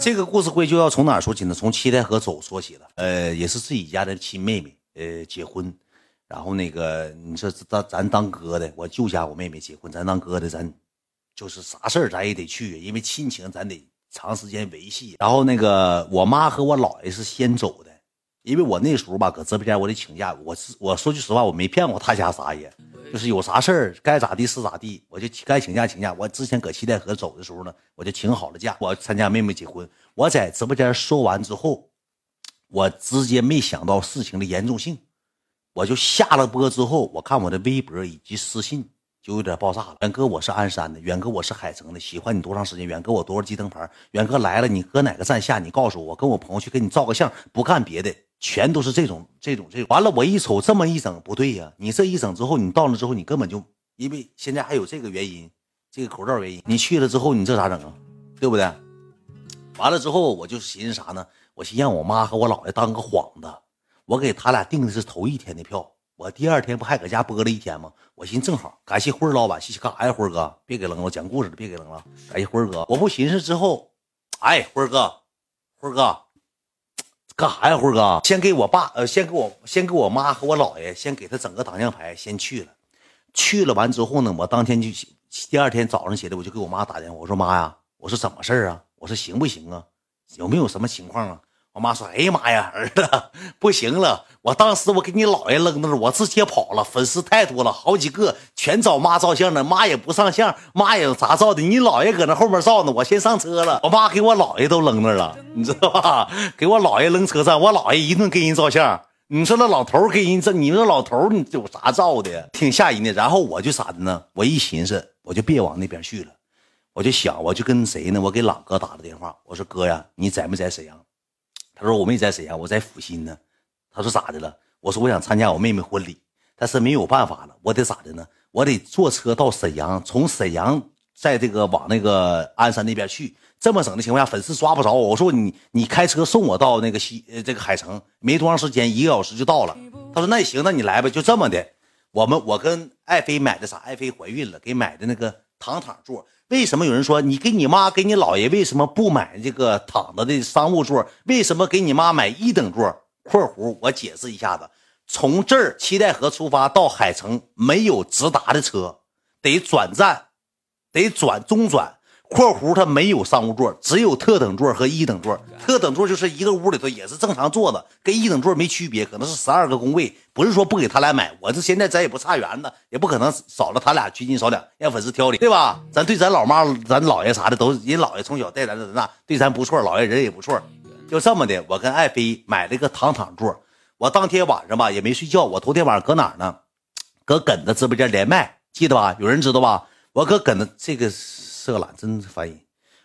这个故事会就要从哪说起呢？从七台河走说起了。呃，也是自己家的亲妹妹，呃，结婚。然后那个，你说咱咱当哥的，我舅家我妹妹结婚，咱当哥的，咱就是啥事儿咱也得去，因为亲情咱得长时间维系。然后那个，我妈和我姥爷是先走的，因为我那时候吧，搁直播间我得请假，我是我说句实话，我没骗过他家啥爷，就是有啥事儿该咋地是咋地，我就该请假请假。我之前搁西戴河走的时候呢，我就请好了假，我参加妹妹结婚。我在直播间说完之后，我直接没想到事情的严重性。我就下了播之后，我看我的微博以及私信就有点爆炸了。远哥，我是鞍山的，远哥我是海城的，喜欢你多长时间？远哥我多少级灯牌？远哥来了，你搁哪个站下？你告诉我，我跟我朋友去给你照个相，不干别的，全都是这种这种这种。完了，我一瞅这么一整不对呀，你这一整之后，你到了之后，你根本就因为现在还有这个原因，这个口罩原因，你去了之后，你这咋整啊？对不对？完了之后，我就寻思啥呢？我寻让我妈和我姥爷当个幌子。我给他俩订的是头一天的票，我第二天不还搁家播了一天吗？我寻思正好，感谢辉儿老板，谢谢干啥呀？辉哥，别给扔了，讲故事的别给扔了，感谢辉哥。我不寻思之后，哎，辉哥，辉哥，干啥呀？辉哥，先给我爸，呃，先给我，先给我妈和我姥爷，先给他整个挡箭牌，先去了。去了完之后呢，我当天就第二天早上起来，我就给我妈打电话，我说妈呀，我说怎么事啊？我说行不行啊？有没有什么情况啊？我妈说：“哎呀妈呀，儿子不行了！我当时我给你姥爷扔那儿，我直接跑了。粉丝太多了，好几个全找妈照相呢，妈也不上相，妈也咋照的？你姥爷搁那后面照呢，我先上车了。我妈给我姥爷都扔那了，你知道吧？给我姥爷扔车上，我姥爷一顿给人照相。你说那老头给人这，你那老头你有啥照的？挺吓人的。然后我就啥的呢？我一寻思，我就别往那边去了。我就想，我就跟谁呢？我给朗哥打了电话，我说哥呀，你在没在沈阳？”他说我没在沈阳，我在阜新呢。他说咋的了？我说我想参加我妹妹婚礼，但是没有办法了，我得咋的呢？我得坐车到沈阳，从沈阳在这个往那个鞍山那边去。这么整的情况下，粉丝抓不着我。我说你你开车送我到那个西呃这个海城，没多长时间，一个小时就到了。他说那行，那你来吧，就这么的。我们我跟爱妃买的啥？爱妃怀孕了，给买的那个躺躺座。为什么有人说你给你妈给你姥爷为什么不买这个躺着的商务座？为什么给你妈买一等座？（括弧我解释一下子，从这儿七代河出发到海城没有直达的车，得转站，得转中转。）括弧它没有商务座，只有特等座和一等座。特等座就是一个屋里头也是正常坐的，跟一等座没区别，可能是十二个工位。不是说不给他俩买，我这现在咱也不差缘子，也不可能少了他俩缺斤少两，让粉丝挑理，对吧？咱对咱老妈、咱姥爷啥的都，人姥爷从小带咱长大，对咱不错，姥爷人也不错。就这么的，我跟爱妃买了个躺躺座。我当天晚上吧也没睡觉，我头天晚上搁哪呢？搁耿子直播间连麦，记得吧？有人知道吧？我搁耿子这个。色懒真是烦人！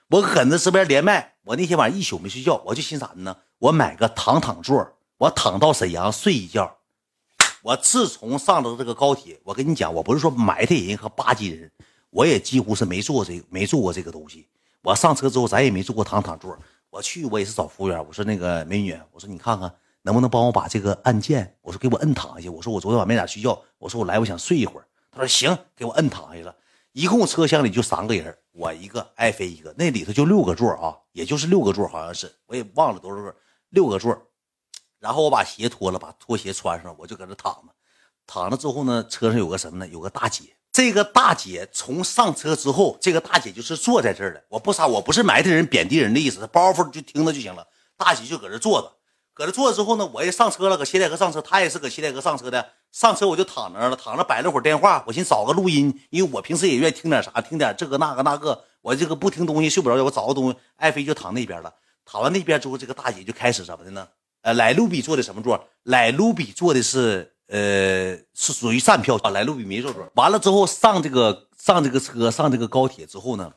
我搁那直播间连麦，我那天晚上一宿没睡觉，我就寻啥呢？我买个躺躺座，我躺到沈阳睡一觉。我自从上了这个高铁，我跟你讲，我不是说埋汰人和巴结人，我也几乎是没坐这个没坐过这个东西。我上车之后，咱也没坐过躺躺座。我去，我也是找服务员，我说那个美女，我说你看看能不能帮我把这个按键，我说给我摁躺下。我说我昨天晚上没咋睡觉，我说我来，我想睡一会儿。他说行，给我摁躺下了。一共车厢里就三个人，我一个，爱妃一个，那里头就六个座啊，也就是六个座，好像是我也忘了多少个，六个座。然后我把鞋脱了，把拖鞋穿上，我就搁那躺着。躺着之后呢，车上有个什么呢？有个大姐。这个大姐从上车之后，这个大姐就是坐在这儿的。我不啥，我不是埋汰人、贬低人的意思，包袱就听着就行了。大姐就搁这坐着。搁这坐着之后呢，我也上车了，搁七台河上车，他也是搁七台河上车的。上车我就躺那了，躺着摆了会儿电话，我寻思找个录音，因为我平时也愿意听点啥，听点这个那个那个。我这个不听东西睡不着觉，我找个东西。爱妃就躺那边了，躺完那边之后，这个大姐就开始怎么的呢？呃，莱卢比坐的什么座？莱卢比坐的是呃，是属于站票啊。莱卢比没坐座。完了之后上这个上这个车上这个高铁之后呢，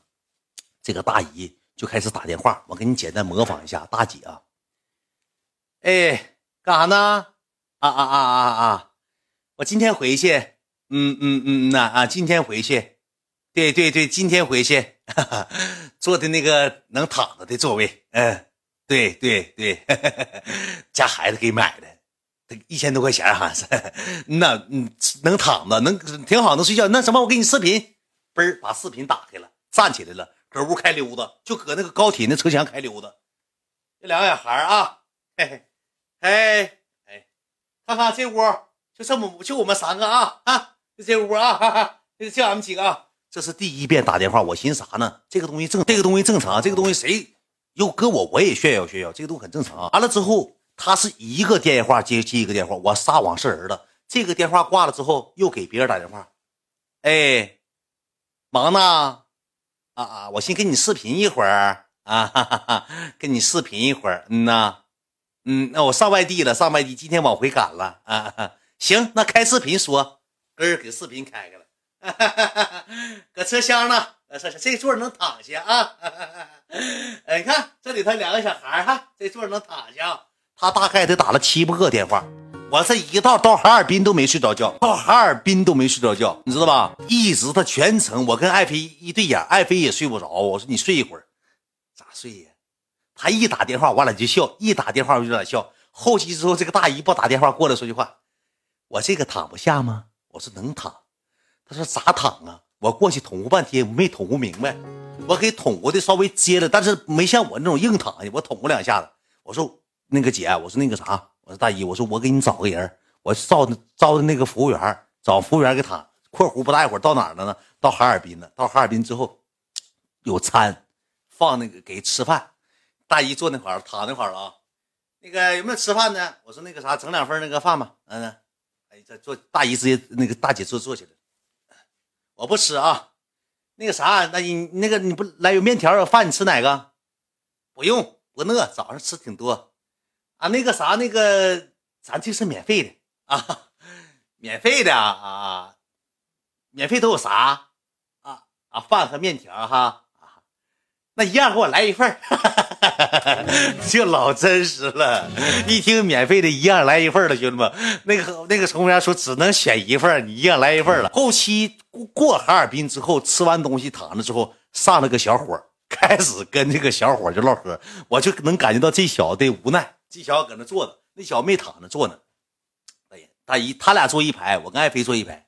这个大姨就开始打电话。我给你简单模仿一下，大姐啊。哎，干啥呢？啊啊啊啊啊！我今天回去，嗯嗯嗯呐啊，今天回去，对对对，今天回去，哈 哈坐的那个能躺着的座位，嗯，对对对，家孩子给买的，一千多块钱哈，那嗯能躺着，能挺好，能睡觉。那什么，我给你视频，嘣儿把视频打开了，站起来了，搁屋开溜达，就搁那个高铁那车厢开溜达。这两个小孩啊，嘿嘿，哎哎，看看这屋就这么就我们三个啊啊，就这屋啊，哈哈，就就俺们几个啊。这是第一遍打电话，我寻思啥呢？这个东西正，这个东西正常，这个东西谁又搁我我也炫耀炫耀，这个都很正常。完了之后，他是一个电话接接一个电话，我撒网是人了。这个电话挂了之后，又给别人打电话，哎，忙呢？啊啊，我先跟你视频一会儿啊，哈哈哈，跟你视频一会儿，嗯呐，嗯，那我上外地了，上外地，今天往回赶了啊。行，那开视频说，哥儿给视频开开了。搁车厢呢，这这座能躺下啊！哎，你看这里头两个小孩哈，这座能躺下。他大概得打了七八个电话，我这一道到哈尔滨都没睡着觉，到哈尔滨都没睡着觉，你知道吧？一直他全程，我跟爱妃一对眼，爱妃也睡不着。我说你睡一会儿，咋睡呀？他一打电话，我俩就笑；一打电话，我就俩笑。后期之后，这个大姨不打电话过来说句话，我这个躺不下吗？我说能躺。他说咋躺啊？我过去捅咕半天，没捅咕明白。我给捅咕的稍微接了，但是没像我那种硬躺下。我捅咕两下子。我说那个姐，我说那个啥，我说大姨，我说我给你找个人，我招的招的那个服务员，找服务员给躺。括弧不大一会儿到哪了呢？到哈尔滨了。到哈尔滨之后，有餐，放那个给吃饭。大姨坐那块儿躺那块儿了啊。那个有没有吃饭呢？我说那个啥，整两份那个饭吧。嗯，哎，这坐大姨直接那个大姐坐坐起来。我不吃啊，那个啥，那你那个你不来有面条有饭，你吃哪个？不用，不饿，早上吃挺多啊。那个啥，那个咱这是免费的啊，免费的啊啊，免费都有啥啊啊？饭和面条哈，那一样给我来一份 就老真实了，一听免费的，一样来一份了，兄弟们。那个那个乘务员说只能选一份你一样来一份了。后期过哈尔滨之后，吃完东西躺着之后，上了个小伙开始跟这个小伙就唠嗑，我就能感觉到这小子的无奈。这小子搁那坐着，那小子没躺着坐呢。哎呀，大姨，他俩坐一排，我跟爱妃坐一排。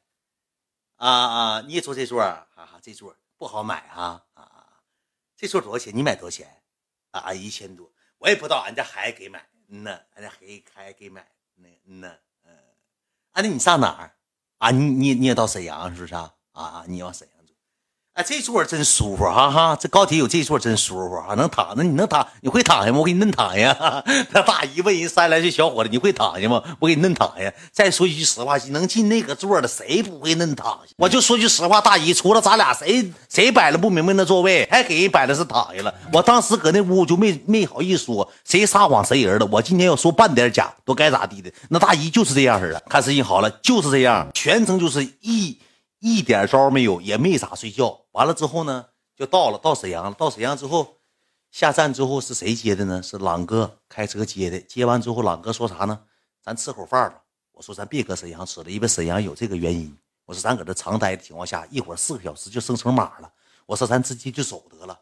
啊啊，你也坐这座啊？哈哈，这座不好买啊这座多少钱？你买多少钱？啊，一千多，我也不知道，俺家孩子给买，嗯呐，俺家孩子给买，那嗯呐，嗯，啊，那你上哪儿？啊，你你你也到沈阳是不是啊？啊，你往沈阳。这座真舒服哈哈！这高铁有这座真舒服哈，能躺那你能躺？你会躺下吗？我给你嫩躺下。那大姨问人三来岁小伙子，你会躺下吗？我给你嫩躺下。再说一句实话，能进那个座的谁不会嫩躺下？我就说句实话，大姨除了咱俩，谁谁摆了不明白那座位，还给人摆的是躺下了。我当时搁那屋就没没好意思说，谁撒谎谁人了。我今天要说半点假，都该咋地的。那大姨就是这样式的，看事情好了，就是这样，全程就是一。一点招没有，也没咋睡觉。完了之后呢，就到了，到沈阳了。到沈阳之后，下站之后是谁接的呢？是朗哥开车接的。接完之后，朗哥说啥呢？咱吃口饭吧。我说咱别搁沈阳吃了，因为沈阳有这个原因。我说咱搁这长待的情况下，一会儿四个小时就生成马了。我说咱直接就走得了，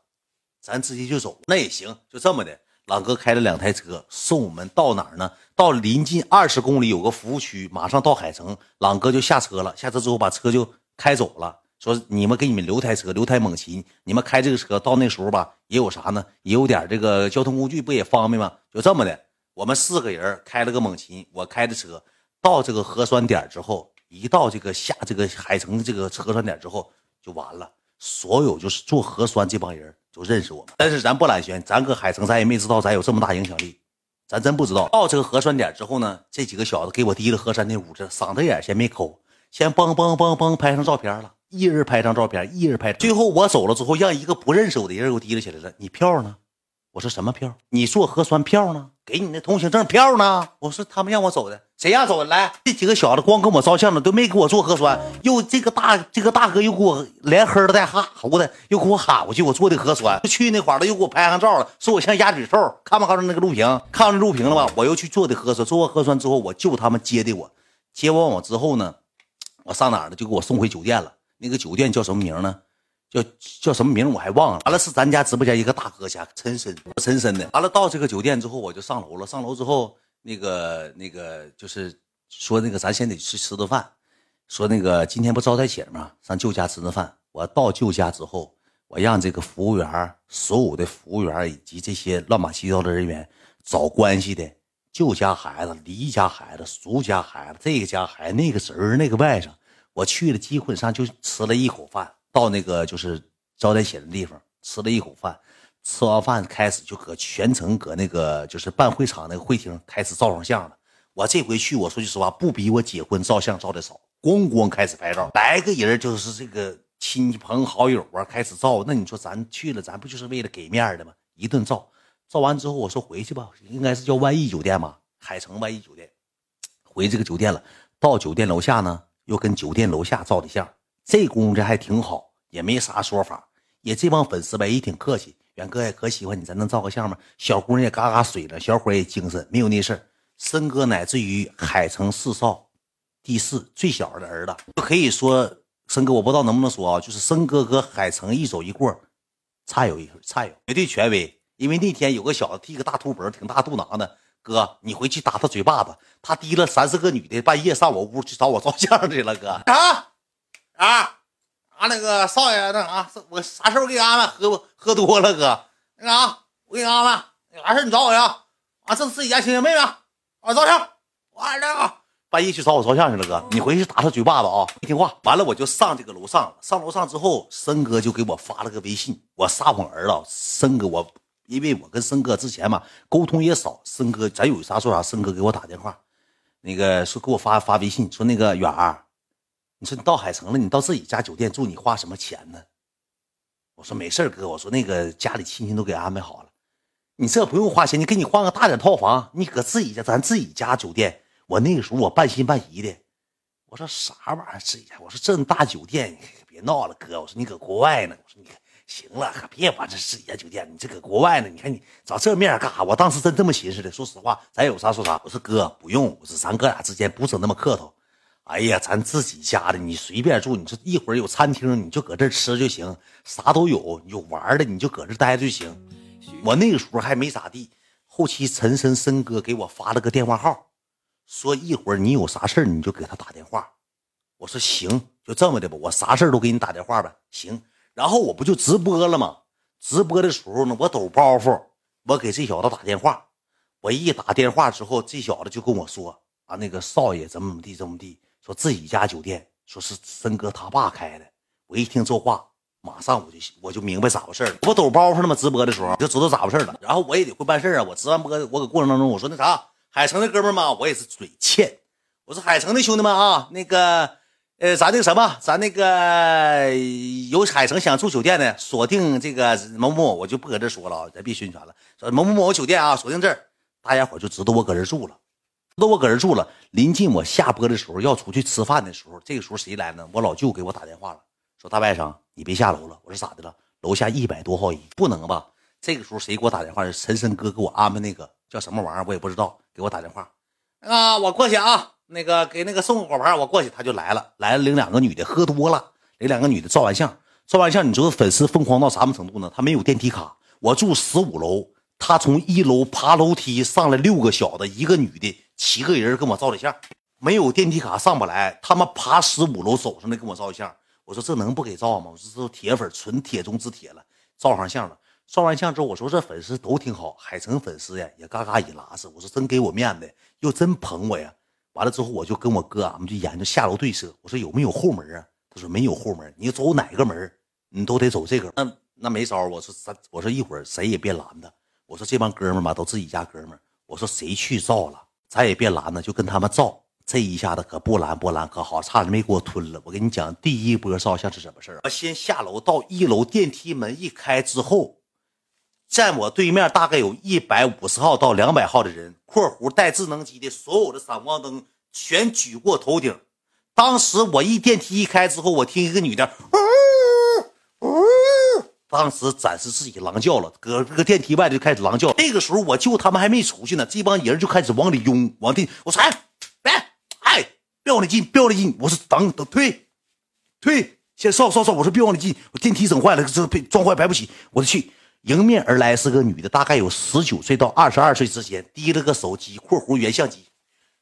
咱直接就走，那也行。就这么的，朗哥开了两台车送我们到哪儿呢？到临近二十公里有个服务区，马上到海城，朗哥就下车了。下车之后把车就。开走了，说你们给你们留台车，留台猛禽，你们开这个车到那时候吧，也有啥呢？也有点这个交通工具不也方便吗？就这么的，我们四个人开了个猛禽，我开的车到这个核酸点之后，一到这个下这个海城这个核酸点之后就完了，所有就是做核酸这帮人就认识我们，但是咱不揽悬，咱搁海城咱也没知道咱有这么大影响力，咱真不知道。到这个核酸点之后呢，这几个小子给我提了核酸那屋子，嗓子眼先没抠。先嘣嘣嘣嘣拍上照片了，一人拍张照片，一人拍。最后我走了之后，让一个不认识我的人给我提了起来了。你票呢？我说什么票？你做核酸票呢？给你那通行证票呢？我说他们让我走的，谁让走的？来，这几个小子光跟我照相了，都没给我做核酸。又这个大这个大哥又给我连呵的带哈呼的，又给我喊过去，我做的核酸。去那块了，又给我拍上照了，说我像鸭嘴兽。看没看着那个录屏？看着录屏了吧？我又去做的核酸，做完核酸之后，我就他们接的我，接完我之后呢？我上哪儿了？就给我送回酒店了。那个酒店叫什么名呢？叫叫什么名我还忘了。完了是咱家直播间一个大哥家，陈深，陈深的。完了到这个酒店之后，我就上楼了。上楼之后，那个那个就是说那个咱先得去吃顿饭。说那个今天不招待请吗？上舅家吃顿饭。我到舅家之后，我让这个服务员，所有的服务员以及这些乱码七糟的人员找关系的，舅家孩子、离家孩子、叔家孩子、这个家孩子、那个侄儿、那个外甥，我去了，基本上就吃了一口饭，到那个就是招待寝的地方吃了一口饭，吃完饭开始就搁全程搁那个就是办会场那个会厅开始照上相了。我这回去，我说句实话，不比我结婚照相照的少，咣咣开始拍照，来个人就是这个。亲朋好友啊，开始照。那你说咱去了，咱不就是为了给面的吗？一顿照，照完之后，我说回去吧，应该是叫万亿酒店吧，海城万亿酒店。回这个酒店了，到酒店楼下呢，又跟酒店楼下照的相。这功夫这还挺好，也没啥说法。也这帮粉丝呗，也挺客气。远哥也可喜欢你，咱能照个相吗？小姑娘也嘎嘎水了，小伙也精神，没有那事儿。森哥乃至于海城四少第四最小的儿子，可以说。森哥，我不知道能不能说啊，就是森哥和海城一走一过，差有一差有绝对权威。因为那天有个小子剃个大秃脖，挺大肚囊的，哥，你回去打他嘴巴子。他提了三四个女的，半夜上我屋去找我照相去了，哥。啊啊啊！那个少爷，那啥，我啥时候给你安排？喝喝多了，哥。那啥，我给你安排。啥事你找我呀？啊，这是自己家亲戚妹妹，啊，照相。完了。半夜去找我照相去了，哥，你回去打他嘴巴子啊！没听话，完了我就上这个楼上了。上楼上之后，森哥就给我发了个微信，我撒谎儿子，森哥，我因为我跟森哥之前嘛沟通也少，森哥咱有啥说啥，森哥给我打电话，那个说给我发发微信，说那个远儿，你说你到海城了，你到自己家酒店住，你花什么钱呢？我说没事哥，我说那个家里亲戚都给安排好了，你这不用花钱，你给你换个大点套房，你搁自己家，咱自己家酒店。我那个时候我半信半疑的，我说啥玩意儿自己家？我说这么大酒店，你别闹了，哥。我说你搁国外呢。我说你行了，可别管这自己家酒店。你这搁国外呢，你看你找这面干啥？我当时真这么寻思的。说实话，咱有啥说啥。我说哥不用，我说咱哥俩之间不整那么客套。哎呀，咱自己家的，你随便住。你说一会儿有餐厅，你就搁这吃就行，啥都有。有玩的，你就搁这待着就行。我那个时候还没咋地。后期陈深深哥给我发了个电话号。说一会儿你有啥事你就给他打电话。我说行，就这么的吧，我啥事都给你打电话呗。行，然后我不就直播了吗？直播的时候呢，我抖包袱，我给这小子打电话。我一打电话之后，这小子就跟我说啊，那个少爷怎么怎么地，怎么地，说自己家酒店，说是森哥他爸开的。我一听这话，马上我就我就明白咋回事了。我抖包袱了吗？直播的时候就知道咋回事了。然后我也得会办事啊。我直完播，我搁过程当中我说那啥。海城的哥们儿嘛，我也是嘴欠。我说海城的兄弟们啊，那个，呃，咱那个什么，咱那个有海城想住酒店的，锁定这个某某，我就不搁这说了啊，咱别宣传了。说某某某酒店啊，锁定这儿，大家伙就知道我搁这住了，知道我搁这住了。临近我下播的时候，要出去吃饭的时候，这个时候谁来呢？我老舅给我打电话了，说大外甥，你别下楼了。我说咋的了？楼下一百多号人，不能吧？这个时候谁给我打电话？是陈深哥给我安排那个叫什么玩意儿，我也不知道。给我打电话，啊，我过去啊，那个给那个送个果盘，我过去，他就来了，来了领两个女的，喝多了，领两个女的照完相，照完相，你知道粉丝疯狂到啥么程度呢？他没有电梯卡，我住十五楼，他从一楼爬楼梯上来六个小的，一个女的，七个人跟我照的相，没有电梯卡上不来，他们爬十五楼走上来跟我照相，我说这能不给照吗？我说这都铁粉，纯铁中之铁了，照上相了。照完相之后，我说这粉丝都挺好，海城粉丝呀也嘎嘎一拉子。我说真给我面子，又真捧我呀。完了之后，我就跟我哥俺们就研究下楼对策。我说有没有后门啊？他说没有后门，你走哪个门，你都得走这个。那那没招。我说咱我说一会儿谁也别拦他。我说这帮哥们儿嘛都自己家哥们儿。我说谁去造了，咱也别拦着，就跟他们造。这一下子可不拦不拦可好，差点没给我吞了。我跟你讲，第一波照相是什么事儿？我先下楼到一楼，电梯门一开之后。在我对面大概有一百五十号到两百号的人（括弧带智能机的所有的闪光灯全举过头顶）。当时我一电梯一开之后，我听一个女的，呜呜，当时展示自己狼叫了，搁这个电梯外就开始狼叫。那个时候我舅他们还没出去呢，这帮人就开始往里拥，往里。我说哎，别，哎，别往里进，别往里进。我说等等，退，退，先稍稍稍。我说别往里进，我电梯整坏了，这被撞坏，赔不起。我说去。迎面而来是个女的，大概有十九岁到二十二岁之间，提了个手机（括弧原相机）。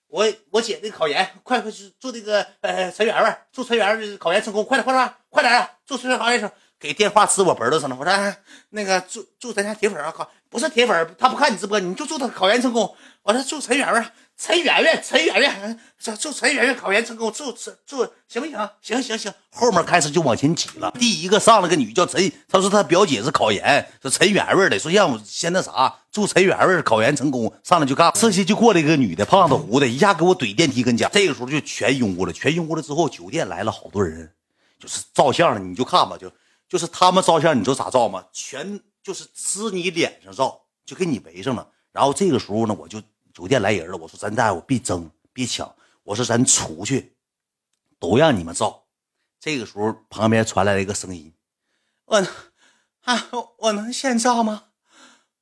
我我姐那个考研，快快去做那个呃陈圆圆，祝陈圆圆考研成功，快点快点快点啊！祝陈圆考研成给电话支我脖子上了。我说、哎那个祝祝咱家铁粉啊，考不是铁粉，他不看你直播，你就祝他考研成功。我说祝陈圆圆，陈圆圆，陈圆圆，祝陈圆圆考研成功，祝祝祝，行不行？行行行，后面开始就往前挤了。第一个上了个女叫陈，她说她表姐是考研，说陈圆圆的，说让我先那啥，祝陈圆圆考研成功。上来就干，这些就过来一个女的，胖子糊的，一下给我怼电梯跟前。这个时候就全拥过了，全拥过了之后，酒店来了好多人，就是照相的，你就看吧，就就是他们照相，你知道咋照吗？全就是呲你脸上照，就给你围上了。然后这个时候呢，我就酒店来人了，我说咱大夫别争别抢，我说咱出去，都让你们照。这个时候旁边传来了一个声音，我啊我能先照吗？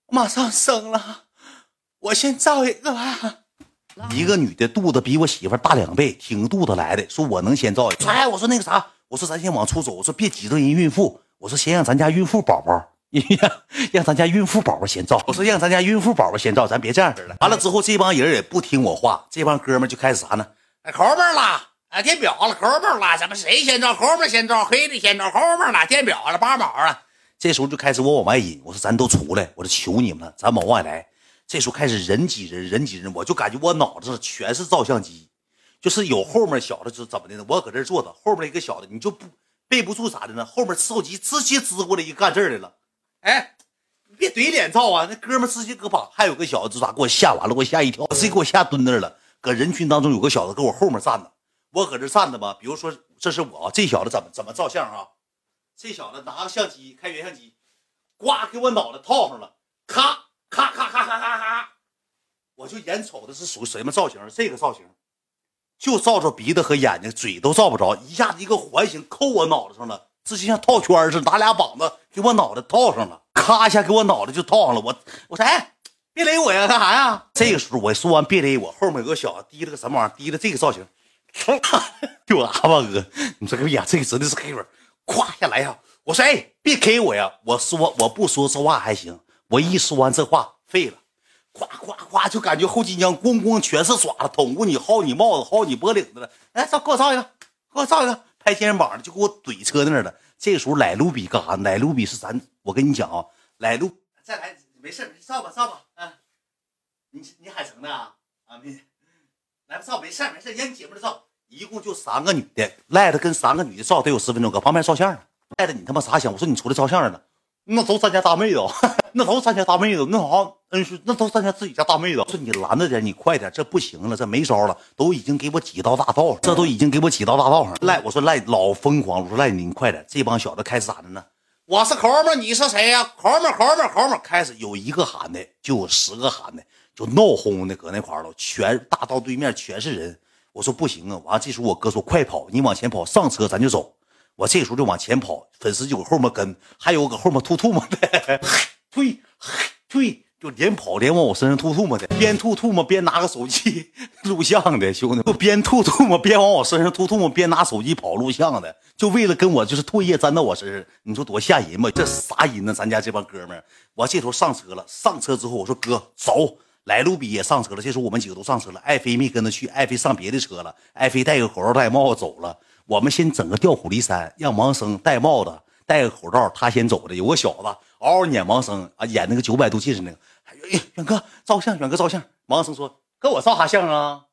我马上生了，我先照一个吧。一个女的肚子比我媳妇大两倍，挺肚子来的，说我能先照一个。哎，我说那个啥，我说咱先往出走，我说别挤着人孕妇，我说先让咱家孕妇宝宝，让让咱家孕妇宝宝先照。我说让咱家孕妇宝宝先照，咱别这样式了。完了之后，这帮人也不听我话，这帮哥们就开始啥呢？哎，抠门了，哎，电表了，抠门了，怎么谁先照？抠门先照，黑的先照，抠门了，电表了，八毛了。这时候就开始我往外引，我说咱都出来，我说求你们了，咱往外来。这时候开始人挤人，人挤人，我就感觉我脑子上全是照相机，就是有后面小的就怎么的呢？我搁这儿坐着，后面一个小的，你就不背不住咋的呢？后面伺候机直接支过来一干这儿来了，哎，你别怼脸照啊！那哥们直接搁把，还有个小子咋给我吓完了，给我吓一跳，直接给我吓蹲那儿了。搁人群当中有个小子搁我后面站着，我搁这站着吧。比如说这是我，这小子怎么怎么照相啊？这小子拿个相机开原相机，呱给我脑袋套上了，咔咔咔咔咔咔咔，我就眼瞅的是属于什么造型？这个造型，就照着鼻子和眼睛，嘴都照不着，一下子一个环形扣我脑袋上了，直接像套圈似的，拿俩膀子给我脑袋套上了，咔一下给我脑袋就套上了。我我说哎，别勒我呀，干啥呀？这个时候我说完别勒我，后面有个小子提了个什么玩意儿，提了这个造型，就阿巴哥，你这个呀，这个真的是黑粉，咵下来呀！我说哎，别 K 我呀！我说我不说这话还行，我一说完这话废了，咵咵咵就感觉后脊梁咣咣全是爪子捅过你，薅你帽子，薅你脖领子了。来，照给我照一个，给我照一个，拍肩膀的就给我怼车那儿了。这个时候来卢比干啥？来卢比是咱，我跟你讲啊，来卢再来，没事，没事照吧上吧，啊，你你海城的啊？啊没，来吧照，没事没事，让你姐夫的照。一共就三个女的，赖子跟三个女的照得有十分钟，搁旁边照相呢。赖子，你他妈啥想？我说你出来照相来了，那都咱家大妹子，那都咱家大妹子，那啥恩师，那都咱家自己家大妹子。我说你拦着点，你快点，这不行了，这没招了，都已经给我挤到大道上，这都已经给我挤到大道上。赖，我说赖老疯狂，我说赖你，你快点，这帮小子开始咋的呢？我是抠门，你是谁呀？抠门，抠门，抠门，开始有一个喊的，就有十个喊的，就闹哄的，搁那块了，全大道对面全是人。我说不行啊！完了，这时候我哥说快跑，你往前跑，上车咱就走。我这时候就往前跑，粉丝就搁后面跟，还有搁后面吐吐沫的，退退，就连跑连往我身上吐吐沫的，边吐吐沫边拿个手机录像的，兄弟，就边吐吐沫边往我身上吐吐沫，边拿手机跑录像的，就为了跟我就是唾液粘到我身上，你说多吓人吧？这啥人呢？咱家这帮哥们儿，我这头上车了，上车之后我说哥走。来路比也上车了，这时候我们几个都上车了。爱妃没跟他去，爱妃上别的车了。爱妃戴个口罩戴帽子走了。我们先整个调虎离山，让王生戴帽子戴个口罩，他先走的。有个小子嗷嗷撵王生啊，演那个九百度近视那个。哎，远哥照相，远哥照相。王生说：“跟我照啥相啊？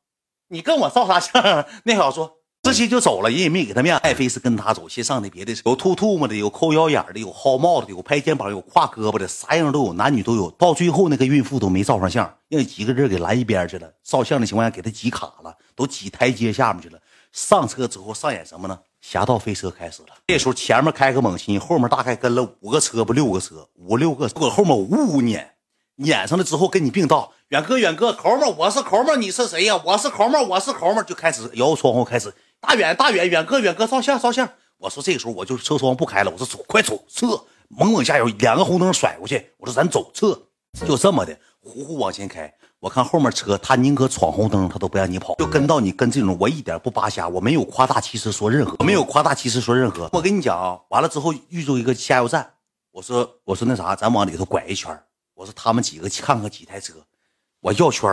你跟我照啥相？”啊？那小子说。直接就走了，人也没给他面子。爱妃是跟他走，先上的别的车，有吐吐沫的，有抠腰眼的，有薅帽子的，有拍肩膀，有挎胳膊的，啥样都有，男女都有。到最后那个孕妇都没照上相，让几个人给拦一边去了。照相的情况下给他挤卡了，都挤台阶下面去了。上车之后上演什么呢？侠盗飞车开始了。这时候前面开个猛禽，后面大概跟了五个车不六个车，五六个搁后面呜呜撵，撵上了之后跟你并道。远哥远哥，抠门，我是抠门，你是谁呀？我是抠门，我是抠门，就开始摇窗户开始。大远大远远哥远哥照相照相，我说这个时候我就车窗不开了，我说走快走撤，猛猛加油，两个红灯甩过去，我说咱走撤，就这么的呼呼往前开。我看后面车，他宁可闯红灯，他都不让你跑，就跟到你跟这种，我一点不扒瞎，我没有夸大其词说任何，我没有夸大其词说任何。我跟你讲啊，完了之后遇着一个加油站，我说我说那啥，咱往里头拐一圈，我说他们几个看看几台车，我绕圈，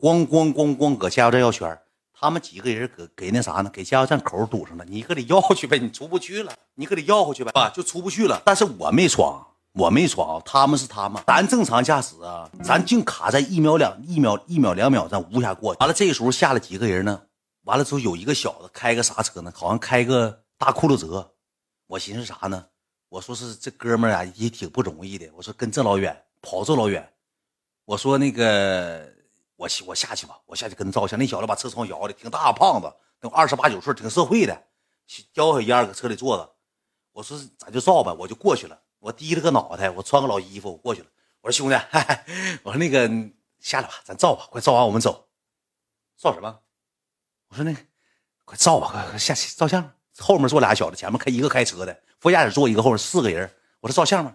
咣咣咣咣搁加油站绕圈。他们几个人搁给那啥呢？给加油站口堵上了，你搁里绕去呗，你出不去了，你搁里绕回去呗，啊，就出不去了。但是我没闯，我没闯，他们是他们，咱正常驾驶啊，咱净卡在一秒两一秒一秒两秒，咱无暇过。完了，这时候下来几个人呢？完了之后有一个小子开个啥车呢？好像开个大酷路泽。我寻思啥呢？我说是这哥们儿啊，也挺不容易的。我说跟这老远跑这老远，我说那个我我下去吧，我下去跟他照相。那小子把车窗摇的，挺大胖子，那二十八九岁，挺社会的，叼小烟搁车里坐着。我说咱就照吧，我就过去了。我低了个脑袋，我穿个老衣服，我过去了。我说兄弟，我说那个下来吧，咱照吧，快照完我们走。照什么？我说那快照吧，快快下去照相。后面坐俩小子，前面开一个开车的，副驾驶坐一个，后面四个人。我说照相吗？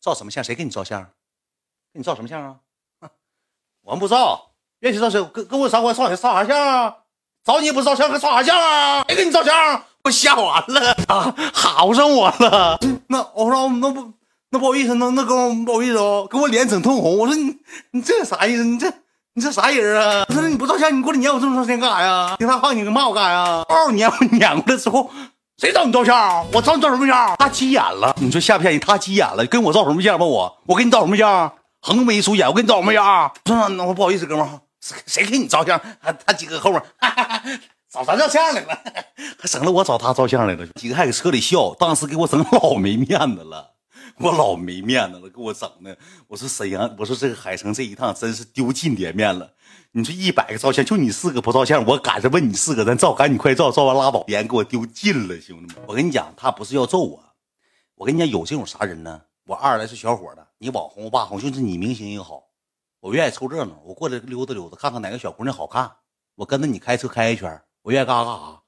照什么相？谁给你照相？给你照什么相啊？我们不照，愿意照谁？跟跟我啥关系？照照啥相啊？找你也不照相，还照啥相啊？谁给你照相？我吓完了啊，好上我了。那我说那不那不好意思，那那哥们不好意思哦，给我脸整通红。我说你你这啥意思？你这。你这啥人啊？我说你不照相，你过来撵我这么长时间干啥呀？听他话，你骂我干啥呀？哦，撵我撵过来之后，谁找你照相？我找你照什么相？他急眼了，你说吓不吓人？他急眼了，跟我照什么相吧？我我给你照什么相？横眉竖眼，我给你照什么相？说那我不好意思，哥们儿，谁给你照相？他他几个后面 找咱照相来了，还省了我找他照相来了。几个还搁车里笑，当时给我整老没面子了。我老没面子了，给我整的。我说沈阳，我说这个海城这一趟真是丢尽脸面了。你说一百个照相，就你四个不照相，我赶着问你四个，咱照，赶紧快照，照完拉倒。脸给我丢尽了，兄弟们。我跟你讲，他不是要揍我，我跟你讲，有这种啥人呢？我二十来是小伙的，你网红我红，就是你明星也好，我愿意凑热闹，我过来溜达溜达，看看哪个小姑娘好看，我跟着你开车开一圈，我愿意干啥干啥。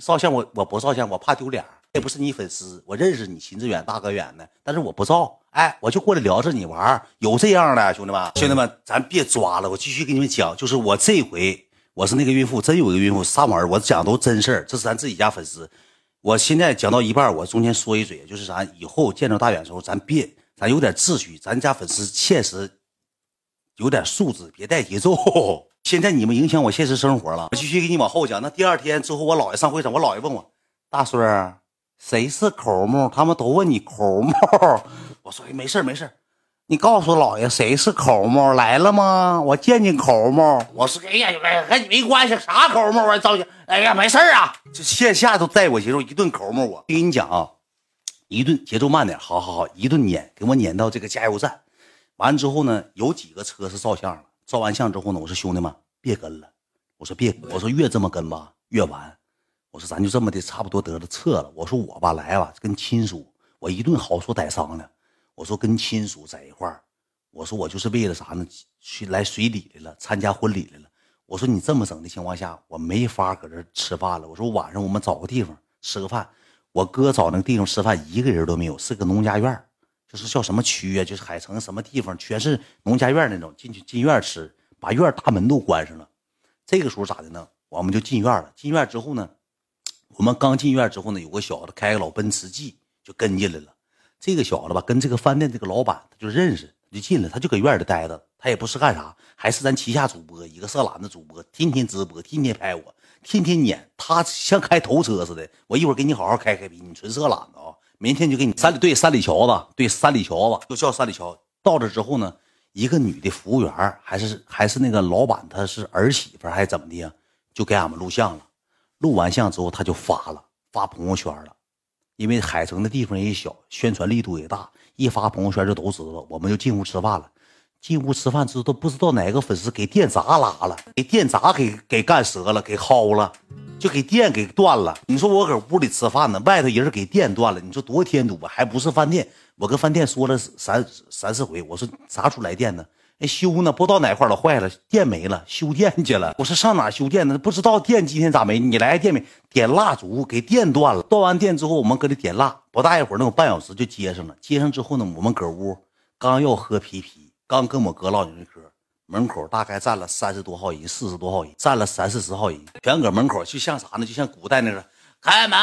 照相我我不照相，我怕丢脸。也不是你粉丝，我认识你秦志远大哥远的，但是我不照，哎，我就过来聊着你玩有这样的兄弟们，兄弟们，咱别抓了，我继续给你们讲，就是我这回我是那个孕妇，真有一个孕妇撒谎，我讲都真事儿，这是咱自己家粉丝。我现在讲到一半，我中间说一嘴，就是咱以后见着大远的时候，咱别，咱有点秩序，咱家粉丝现实有点素质，别带节奏。现在你们影响我现实生活了，我继续给你往后讲。那第二天之后，我姥爷上会场，我姥爷问我大孙儿。谁是抠木？他们都问你抠木。我说没事没事你告诉姥爷谁是抠木来了吗？我见见抠木。我说哎呀，跟你没关系，啥抠木啊？赵姐，哎呀，没事啊，这线下都带我节奏，一顿抠木。我跟你讲啊，一顿节奏慢点，好好好，一顿撵，给我撵到这个加油站。完之后呢，有几个车是照相了。照完相之后呢，我说兄弟们别跟了，我说别，我说越这么跟吧越完。我说咱就这么的，差不多得了，撤了。我说我吧，来吧，跟亲属，我一顿好说歹商量。我说跟亲属在一块儿，我说我就是为了啥呢？去来随礼来了，参加婚礼来了。我说你这么整的情况下，我没法搁这吃饭了。我说晚上我们找个地方吃个饭。我哥找那个地方吃饭，一个人都没有，是个农家院，就是叫什么区啊？就是海城什么地方，全是农家院那种。进去进院吃，把院大门都关上了。这个时候咋的呢？我们就进院了。进院之后呢？我们刚进院之后呢，有个小子开个老奔驰 G 就跟进来了。这个小子吧，跟这个饭店这个老板他就认识，就进来，他就搁院里待着。他也不是干啥，还是咱旗下主播，一个色懒的主播，天天直播，天天拍我，天天撵他，像开头车似的。我一会儿给你好好开开逼，你纯色懒子啊！明天就给你三里对三里桥子，对三里桥子，就叫三里桥。到这之后呢，一个女的服务员，还是还是那个老板，她是儿媳妇还是怎么的呀？就给俺们录像了。录完像之后，他就发了，发朋友圈了。因为海城的地方也小，宣传力度也大，一发朋友圈就都知道。我们就进屋吃饭了。进屋吃饭之后，都不知道哪个粉丝给电闸拉了，给电闸给给干折了，给薅了，就给电给断了。你说我搁屋里吃饭呢，外头人给电断了，你说多添堵啊？还不是饭店？我跟饭店说了三三四回，我说啥时候来电呢？哎，修呢，不知道哪块了，坏了，电没了，修电去了。我说上哪修电呢？不知道电今天咋没？你来电没？点蜡烛给电断了。断完电之后，我们搁这点蜡，不大一会儿，能有半小时就接上了。接上之后呢，我们搁屋刚要喝啤啤，刚跟我哥唠几句嗑，门口大概站了三十多号人，四十多号人，站了三四十号人，全搁门口，就像啥呢？就像古代那个开门，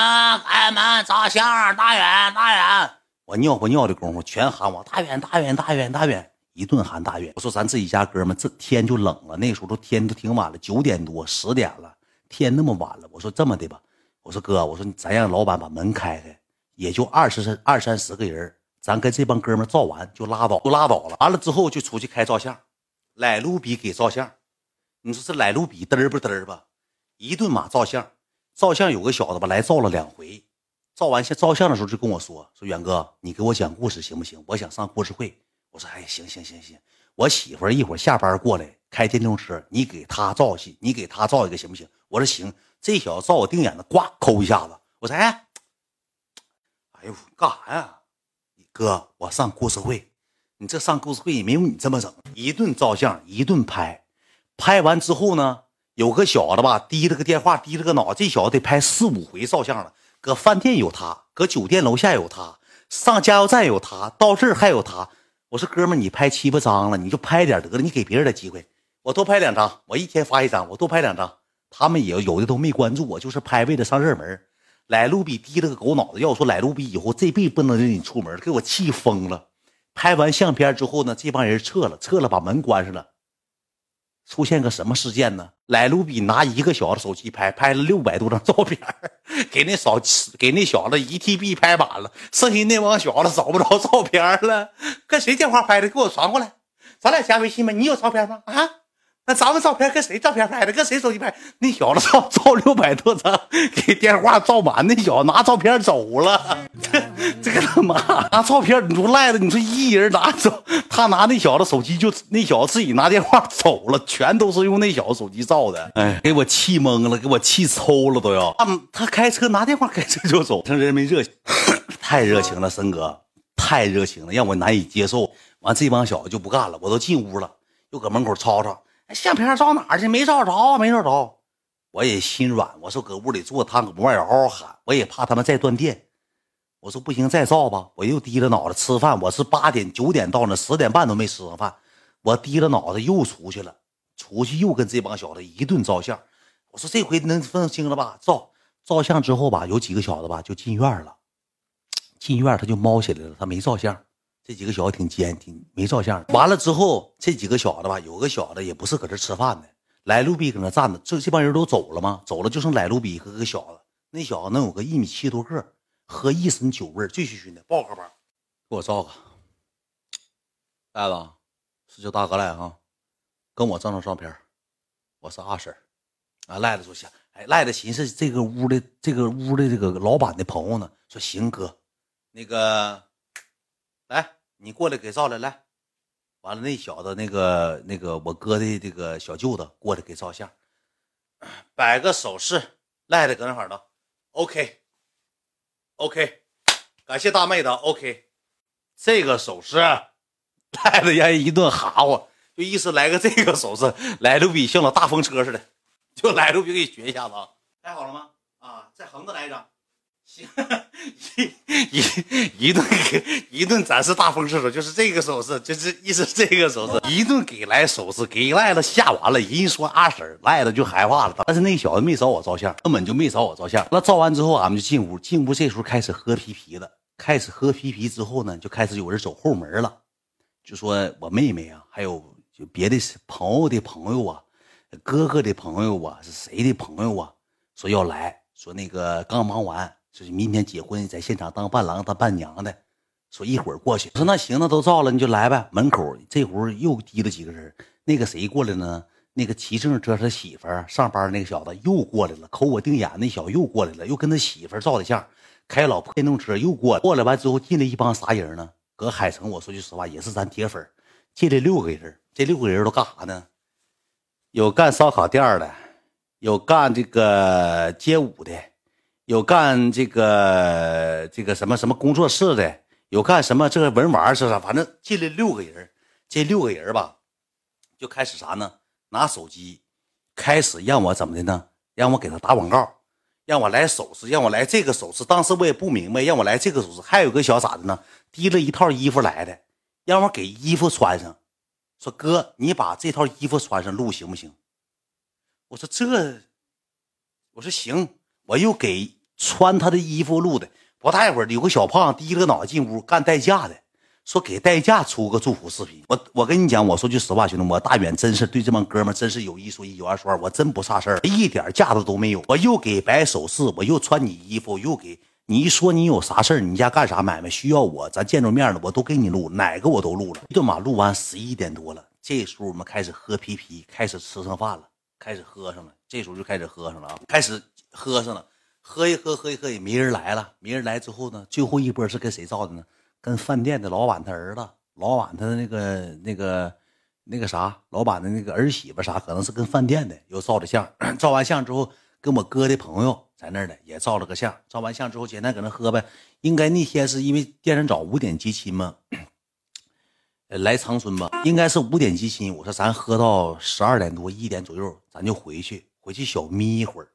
开门，照相，大远，大远。我尿不尿的功夫，全喊我大远，大远，大远，大远。一顿喊大远，我说咱自己家哥们，这天就冷了。那时候都天都挺晚了，九点多十点了，天那么晚了，我说这么的吧，我说哥，我说咱让老板把门开开，也就二十二三十个人，咱跟这帮哥们照完就拉倒，就拉倒了。完了之后就出去开照相，来卢比给照相，你说这来卢比嘚儿不嘚儿吧？一顿马照相，照相有个小子吧来照了两回，照完相照相的时候就跟我说说远哥，你给我讲故事行不行？我想上故事会。我说哎，行行行行，我媳妇一会儿下班过来开电动车，你给她照去，你给她照一个行不行？我说行。这小子照我腚眼子，呱抠一下子。我说哎，哎呦，干啥呀？哥，我上故事会。你这上故事会也没有你这么整，一顿照相，一顿拍。拍完之后呢，有个小子吧，提了个电话，低了个脑，这小子得拍四五回照相了。搁饭店有他，搁酒店楼下有他，上加油站有他，到这儿还有他。我说哥们，你拍七八张了，你就拍点得了，你给别人的机会，我多拍两张，我一天发一张，我多拍两张。他们也有的都没关注我，就是拍为了上热门。莱卢比低了个狗脑子，要我说莱卢比以后这辈子不能让你出门，给我气疯了。拍完相片之后呢，这帮人撤了，撤了，把门关上了。出现个什么事件呢？莱卢比拿一个小子手机拍，拍了六百多张照片，给那少给那小子一 TB 拍满了，剩下那帮小子找不着照片了。跟谁电话拍的？给我传过来，咱俩加微信吧？你有照片吗？啊，那咱们照片跟谁照片拍的？跟谁手机拍？那小子照照六百多张，给电话照满，那小子拿照片走了。这这个他妈拿照片，你说赖子，你说一人拿走，他拿那小子手机就那小子自己拿电话走了，全都是用那小子手机照的。哎，给我气懵了，给我气抽了都要。他他开车拿电话开车就走，他人没热情，太热情了，森哥太热情了，让我难以接受。完这帮小子就不干了，我都进屋了，又搁门口吵吵。相片照哪去？没照着，没照着。我也心软，我说搁屋里坐，他搁门外嗷嗷喊，我也怕他们再断电。我说不行，再照吧。我又低着脑袋吃饭，我是八点九点到那，十点半都没吃上饭。我低着脑袋又出去了，出去又跟这帮小子一顿照相。我说这回能分清了吧？照照相之后吧，有几个小子吧就进院了，进院他就猫起来了，他没照相。这几个小子挺尖，挺没照相。完了之后，这几个小子吧，有个小子也不是搁这吃饭的，来路比搁那站着。这这帮人都走了吗？走了，就剩来路比和个小子。那小子能有个一米七多个，喝一身酒味醉醺醺的，抱个包，给我照个。赖子，是叫大哥赖啊，跟我照张照片。我是阿婶啊，赖子说行。哎，赖子寻思这个屋的这个屋的这个老板的朋友呢，说行哥，那个。来，你过来给照来来，完了那小子那个那个我哥的这个小舅子过来给照相，摆个手势，赖的搁那块儿呢，OK，OK，感谢大妹的 OK，这个手势，赖的让人一顿哈我，就意思来个这个手势，来的比像老大风车似的，就来路比给你学一下子啊，拍好了吗？啊，再横着来一张。行，一一一顿给一顿展示大风势就是这个手势，就是意思这个手势，一顿给来手势，给赖子吓完了。人一说阿婶赖子就害怕了。但是那小子没找我照相，根本就没找我照相。那照完之后，俺们就进屋，进屋这时候开始喝啤啤了。开始喝啤啤之后呢，就开始有人走后门了，就说我妹妹啊，还有就别的朋友的朋友啊，哥哥的朋友啊，是谁的朋友啊，说要来说那个刚忙完。就是明天结婚，在现场当伴郎、当伴娘的，说一会儿过去。我说那行，那都照了，你就来呗。门口这会儿又提了几个人，那个谁过来呢？那个骑自行车他媳妇儿上班那个小子又过来了，抠我腚眼那小子又过来了，又跟他媳妇儿照的相，开老破电动车又过来。过来完之后进来一帮啥人呢？搁海城，我说句实话，也是咱铁粉进来六个人，这六个人都干啥呢？有干烧烤店的，有干这个街舞的。有干这个这个什么什么工作室的，有干什么这个文玩是啥？反正进来六个人，这六个人吧，就开始啥呢？拿手机，开始让我怎么的呢？让我给他打广告，让我来首饰，让我来这个首饰。当时我也不明白，让我来这个首饰。还有个小咋的呢？提了一套衣服来的，让我给衣服穿上，说哥，你把这套衣服穿上录行不行？我说这，我说行。我又给穿他的衣服录的，不大一会儿，有个小胖低着个脑袋进屋干代驾的，说给代驾出个祝福视频。我我跟你讲，我说句实话，兄弟，我大远真是对这帮哥们真是有一说一，有二说二，我真不差事儿，一点架子都没有。我又给摆手势，我又穿你衣服，又给你一说你有啥事儿，你家干啥买卖需要我，咱见着面了，我都给你录，哪个我都录了。一顿马录完，十一点多了，这时候我们开始喝啤啤，开始吃上饭了，开始喝上了。这时候就开始喝上了啊，开始喝上了，喝一喝，喝一喝也没人来了，没人来之后呢，最后一波是跟谁照的呢？跟饭店的老板他儿子，老板他的那个那个那个啥，老板的那个儿媳妇啥，可能是跟饭店的又照的相。照完相之后，跟我哥的朋友在那儿的也照了个相。照完相之后，简单搁那喝呗。应该那天是因为店长早五点接亲嘛，来长春吧，应该是五点接亲。我说咱喝到十二点多一点左右，咱就回去，回去小眯一会儿，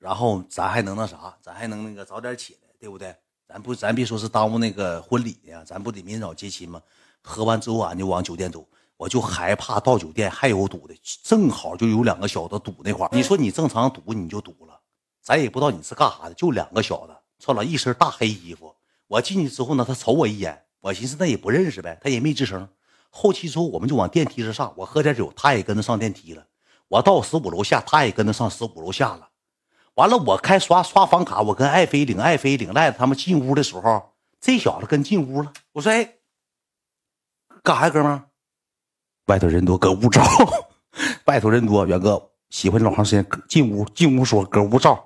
然后咱还能那啥，咱还能那个早点起来，对不对？咱不，咱别说是耽误那个婚礼呀，咱不得明早接亲吗？喝完之后，俺就往酒店走。我就害怕到酒店还有堵的，正好就有两个小子堵那块你说你正常堵你就堵了，咱也不知道你是干啥的，就两个小子，穿了一身大黑衣服。我进去之后呢，他瞅我一眼，我寻思那也不认识呗，他也没吱声。后期之后，我们就往电梯上上，我喝点酒，他也跟着上电梯了。我到十五楼下，他也跟着上十五楼下了。完了，我开刷刷房卡，我跟爱妃领爱妃领赖子他们进屋的时候，这小子跟进屋了。我说：“哎，干啥呀，哥们？外头人多，搁屋照。外头人多，远哥喜欢老长时间进屋，进屋说搁屋照。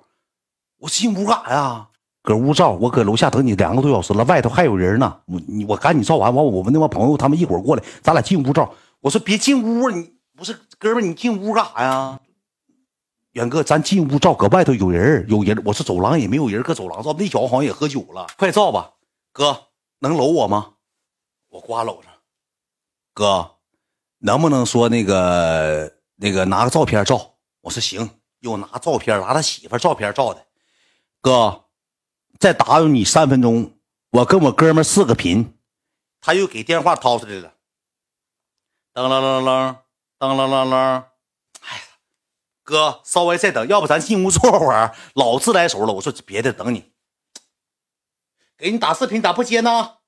我进屋干啥呀？搁屋照。我搁楼下等你两个多小时了，外头还有人呢。我你我赶紧照完，完我们那帮朋友他们一会儿过来，咱俩进屋照。我说别进屋，你不是哥们，你进屋干啥呀？”远哥，咱进屋照，搁外头有人，有人。我说走廊也没有人，搁走廊照。那小子好像也喝酒了，快照吧，哥，能搂我吗？我刮搂着。哥，能不能说那个那个拿个照片照？我说行，又拿照片，拿他媳妇照片照的。哥，再打扰你三分钟，我跟我哥们视个频。他又给电话掏出来了，噔啷啷啷，噔啷啷啷。哥，稍微再等，要不咱进屋坐会儿。老自来熟了，我说别的等你，给你打视频咋不接呢？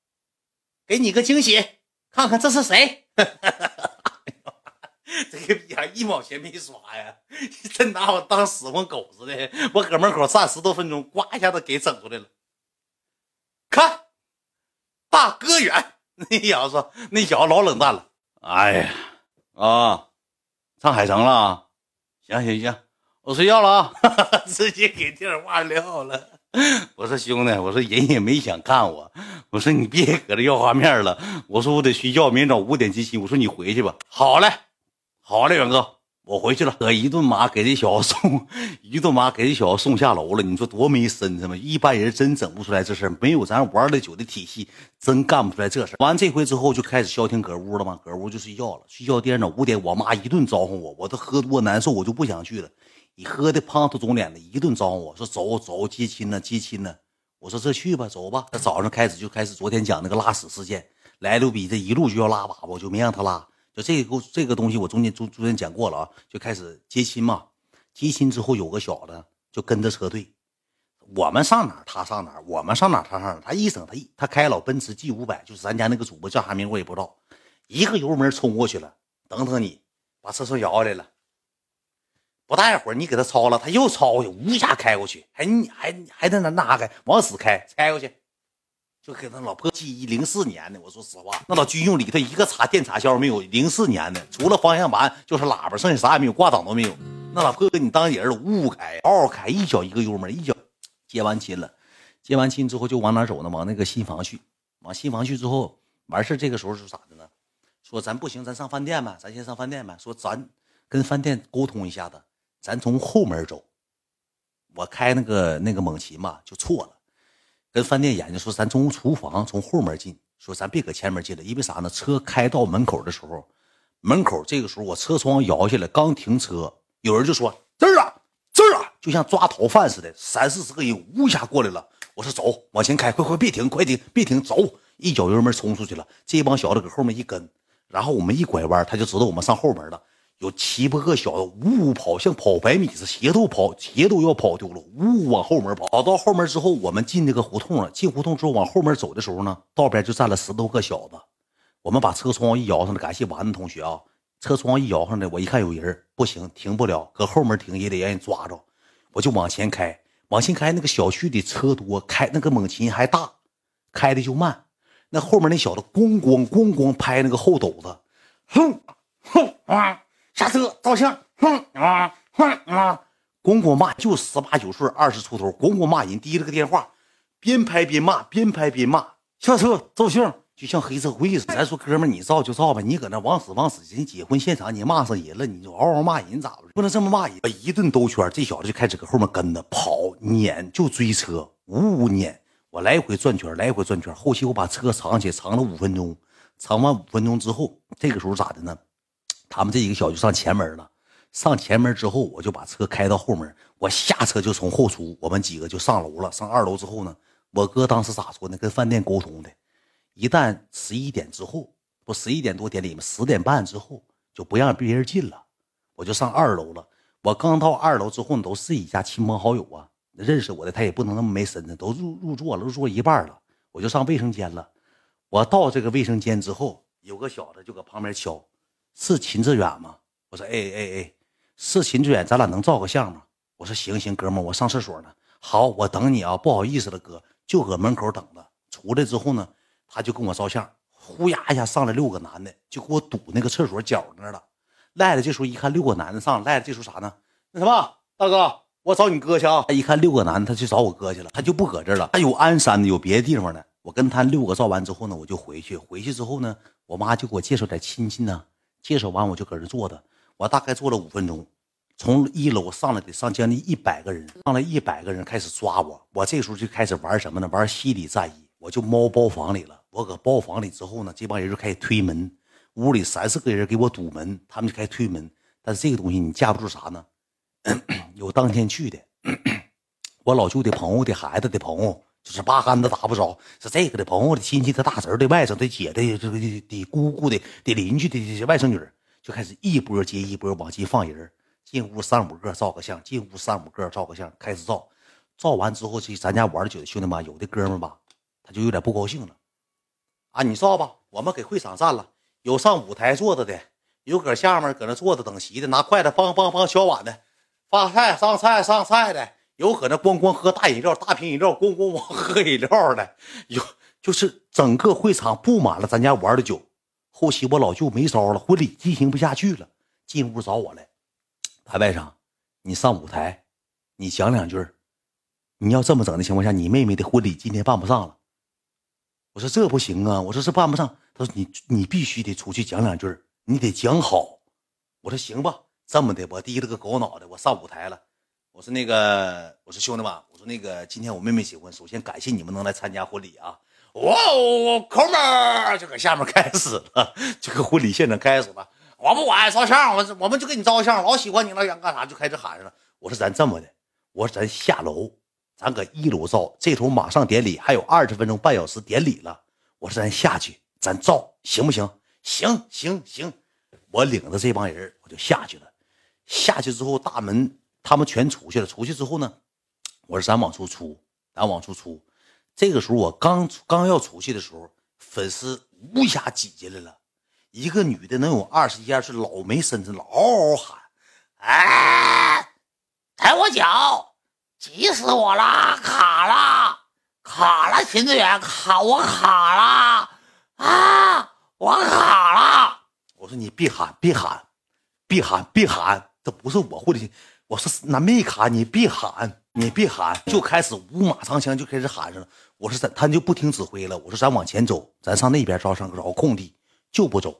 给你个惊喜，看看这是谁？这个逼还一毛钱没刷呀，真拿我当死混狗似的。我搁门口站十多分钟，呱一下子给整出来了。看，大哥远，那小子那小子老冷淡了。哎呀，啊，上海城了。行行行，我睡觉了啊！直接给电话撂了。我说兄弟，我说人也没想看我。我说你别搁这要画面了。我说我得睡觉，明天早五点集齐。我说你回去吧。好嘞，好嘞，远哥。我回去了，搁一顿马给这小子送，一顿马给这小子送下楼了。你说多没身子吗？一般人真整不出来这事没有咱玩的酒的体系，真干不出来这事完这回之后就开始消停搁屋了吗？搁屋就睡觉了。睡觉第二天五点，我妈一顿招呼我，我都喝多难受，我就不想去了。你喝的胖头肿脸的，一顿招呼我说走走接亲呢，接亲呢。我说这去吧，走吧。他早上开始就开始昨天讲那个拉屎事件，来路比这一路就要拉粑粑，我就没让他拉。就这个这个东西，我中间中中间讲过了啊，就开始接亲嘛。接亲之后，有个小子就跟着车队，我们上哪他上哪我们上哪他上哪他一整他一他开老奔驰 G 五百，就是咱家那个主播叫啥名我也不知道，一个油门冲过去了。等等你，把车窗摇下来了。不大一会儿，你给他超了，他又超过去，呜一下开过去，还你还还在那那开往死开，开过去。就给他老婆记忆零四年的，我说实话，那老军用里头一个插电插销没有，零四年的，除了方向盘就是喇叭，剩下啥也没有，挂档都没有。那老婆给你当人了，呜开，嗷嗷开，一脚一个油门，一脚接完亲了，接完亲之后就往哪走呢？往那个新房去，往新房去之后完事这个时候是咋的呢？说咱不行，咱上饭店吧，咱先上饭店吧。说咱跟饭店沟通一下子，咱从后门走。我开那个那个猛禽吧，就错了。跟饭店研究说，咱从厨房从后门进，说咱别搁前门进了，因为啥呢？车开到门口的时候，门口这个时候我车窗摇下来，刚停车，有人就说这儿啊，这儿啊，就像抓逃犯似的，三四十个人呜一下过来了。我说走，往前开，快快别停，快停，别停，走，一脚油门冲出去了。这帮小子搁后面一跟，然后我们一拐弯，他就知道我们上后门了。有七八个小子呜呜跑，像跑百米似的，鞋都跑，鞋都要跑丢了，呜呜往后门跑。跑到后门之后，我们进那个胡同了。进胡同之后，往后门走的时候呢，道边就站了十多个小子。我们把车窗一摇上来，感谢丸子同学啊！车窗一摇上来，我一看有人，不行，停不了，搁后门停也得让人抓着。我就往前开，往前开，那个小区的车多，开那个猛禽还大，开的就慢。那后面那小子咣咣咣咣拍那个后斗子，哼哼啊！下车照相，哼啊哼啊！咣咣骂，就十八九岁，二十出头，咣咣骂人，提了个电话，边拍边骂，边拍边骂。下车照相，就像黑社会似的。咱说哥们，你照就照吧，你搁那往死往死，人结婚现场你骂上人了，你就嗷嗷骂人咋不？不能这么骂人。一顿兜圈，这小子就开始搁后面跟着跑，撵就追车，呜呜撵。我来回转圈，来回转圈。后期我把车藏起，藏了五分钟。藏完五分钟之后，这个时候咋的呢？他们这几个小就上前门了，上前门之后，我就把车开到后门，我下车就从后出，我们几个就上楼了。上二楼之后呢，我哥当时咋说呢？跟饭店沟通的，一旦十一点之后，不十一点多点里吗？十点半之后就不让别人进了，我就上二楼了。我刚到二楼之后，都是一家亲朋好友啊，认识我的他也不能那么没身子，都入入座了，入座一半了，我就上卫生间了。我到这个卫生间之后，有个小子就搁旁边敲。是秦志远吗？我说，哎哎哎，是秦志远，咱俩能照个相吗？我说，行行，哥们，我上厕所呢。好，我等你啊。不好意思了，哥，就搁门口等着。出来之后呢，他就跟我照相，呼呀一下上来六个男的，就给我堵那个厕所角那了。赖子这时候一看六个男的上，赖子这时候啥呢？那什么，大哥，我找你哥去啊。他一看六个男的，他去找我哥去了，他就不搁这了。他有鞍山的，有别的地方的。我跟他六个照完之后呢，我就回去。回去之后呢，我妈就给我介绍点亲戚呢。介绍完我就搁这坐着，我大概坐了五分钟，从一楼上来得上将近一百个人，上来一百个人开始抓我，我这时候就开始玩什么呢？玩心理战役，我就猫包房里了。我搁包房里之后呢，这帮人就开始推门，屋里三四个人给我堵门，他们就开始推门。但是这个东西你架不住啥呢？有当天去的，我老舅的朋友的孩子的朋友，就是八竿子打不着，是这个的朋友的亲戚的大侄的外甥的姐的这个的姑姑的的邻居的这些外甥女就开始一波接一波往进放人，进屋三五个照个相，进屋三五个照个相，开始照，照完之后，这咱家玩的久的兄弟们，有的哥们吧，他就有点不高兴了，啊，你照吧，我们给会场占了，有上舞台坐着的，有搁下面搁那坐着等席的，拿筷子梆梆梆敲碗的，发菜上菜上菜的，有搁那咣咣喝大饮料，大瓶饮料咣咣咣喝饮料的，有就是整个会场布满了咱家玩的酒。后期我老舅没招了，婚礼进行不下去了，进屋找我来。他外甥，你上舞台，你讲两句。你要这么整的情况下，你妹妹的婚礼今天办不上了。我说这不行啊，我说这办不上。他说你你必须得出去讲两句，你得讲好。我说行吧，这么的，我低了个狗脑袋，我上舞台了。我说那个，我说兄弟们，我说那个今天我妹妹结婚，首先感谢你们能来参加婚礼啊。哇哦，抠门就搁下面开始了，这个婚礼现场开始了。我不管照相，我我们就给你照相，老喜欢你了，想干啥就开始喊上了。我说咱这么的，我说咱下楼，咱搁一楼照，这头马上典礼，还有二十分钟半小时典礼了。我说咱下去，咱照行不行？行行行，我领着这帮人我就下去了。下去之后，大门他们全出去了。出去之后呢，我说咱往出出，咱往出出。这个时候，我刚刚要出去的时候，粉丝呜一下挤进来了，一个女的能有二十一二岁，老没身子，老嗷嗷喊：“哎，踩我脚，急死我了，卡了，卡了，秦志远，卡我卡了啊，我卡了！”我说：“你别喊，别喊，别喊，别喊，这不是我婚礼。”我说：“那没卡，你别喊。”你别喊，就开始五马长枪，就开始喊上了。我说咱他就不听指挥了。我说咱往前走，咱上那边招上找空地，就不走，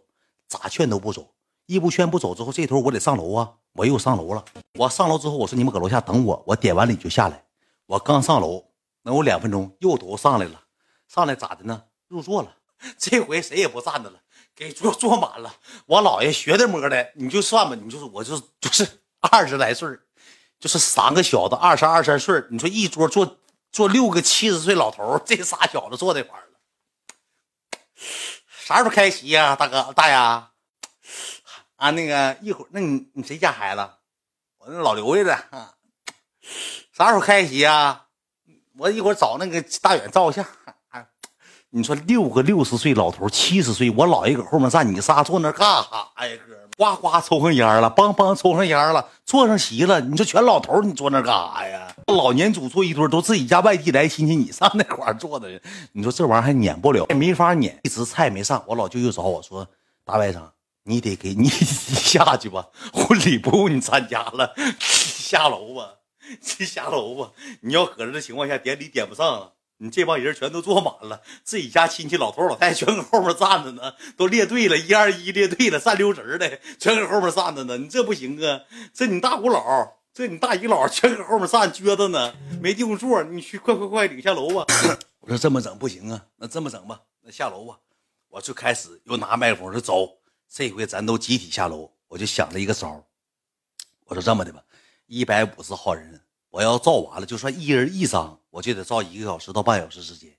咋劝都不走。一不劝不走之后，这头我得上楼啊，我又上楼了。我上楼之后，我说你们搁楼下等我，我点完了你就下来。我刚上楼能有两分钟，又都上来了，上来咋的呢？入座了。这回谁也不站着了，给坐坐满了。我姥爷学的摸的，你就算吧，你就是我就是就是二十来岁就是三个小子，二十二三岁你说一桌坐坐六个七十岁老头这仨小子坐这块了，啥时候开席呀，大哥大爷？啊，那个一会儿，那你你谁家孩子？我那老刘家的。啥时候开席啊？我一会儿找那个大远照相。你说六个六十岁老头，七十岁，我姥爷搁后面站，你仨坐那干啥呀？哥，呱呱抽上烟了，梆梆抽上烟了，坐上席了。你说全老头，你坐那干啥呀？老年组坐一堆，都自己家外地来亲戚，你上那块坐的，你说这玩意儿还撵不了，没法撵。一直菜没上，我老舅又找我说：“大外甥，你得给你下去吧，婚礼不用你参加了，下楼吧，下楼吧。你要搁这的情况下，典礼点不上啊。”你这帮人全都坐满了，自己家亲戚老头老太太全搁后面站着呢，都列队了，一二一列队了，站溜直的，全搁后面站着呢。你这不行啊！这你大姑姥，这你大姨姥全搁后面站撅着呢，没地方坐。你去，快快快，领下楼吧！我说这么整不行啊，那这么整吧，那下楼吧。我就开始又拿麦克风说走，这回咱都集体下楼。我就想了一个招我说这么的吧，一百五十号人。我要照完了，就算一人一张，我就得照一个小时到半小时时间。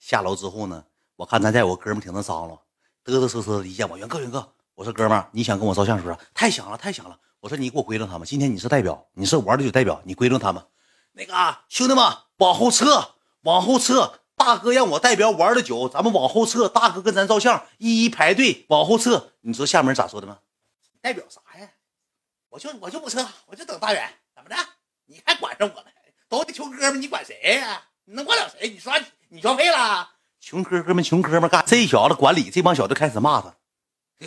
下楼之后呢，我看咱家有个哥们挺能张罗，嘚嘚瑟瑟的一见我，元哥元哥，我说哥们儿，你想跟我照相是不是？太想了太想了。我说你给我归拢他们，今天你是代表，你是玩的就代表，你归拢他们。那个兄弟们往后撤，往后撤，大哥让我代表玩的久，咱们往后撤，大哥跟咱照相，一一排队往后撤。你知道下面咋说的吗？代表啥呀？我就我就不撤，我就等大远，怎么的？你还管着我呢？都得穷哥们，你管谁呀？你能管了谁？你说你消费了？穷哥哥们，穷哥们干这小子管理这帮小子开始骂他，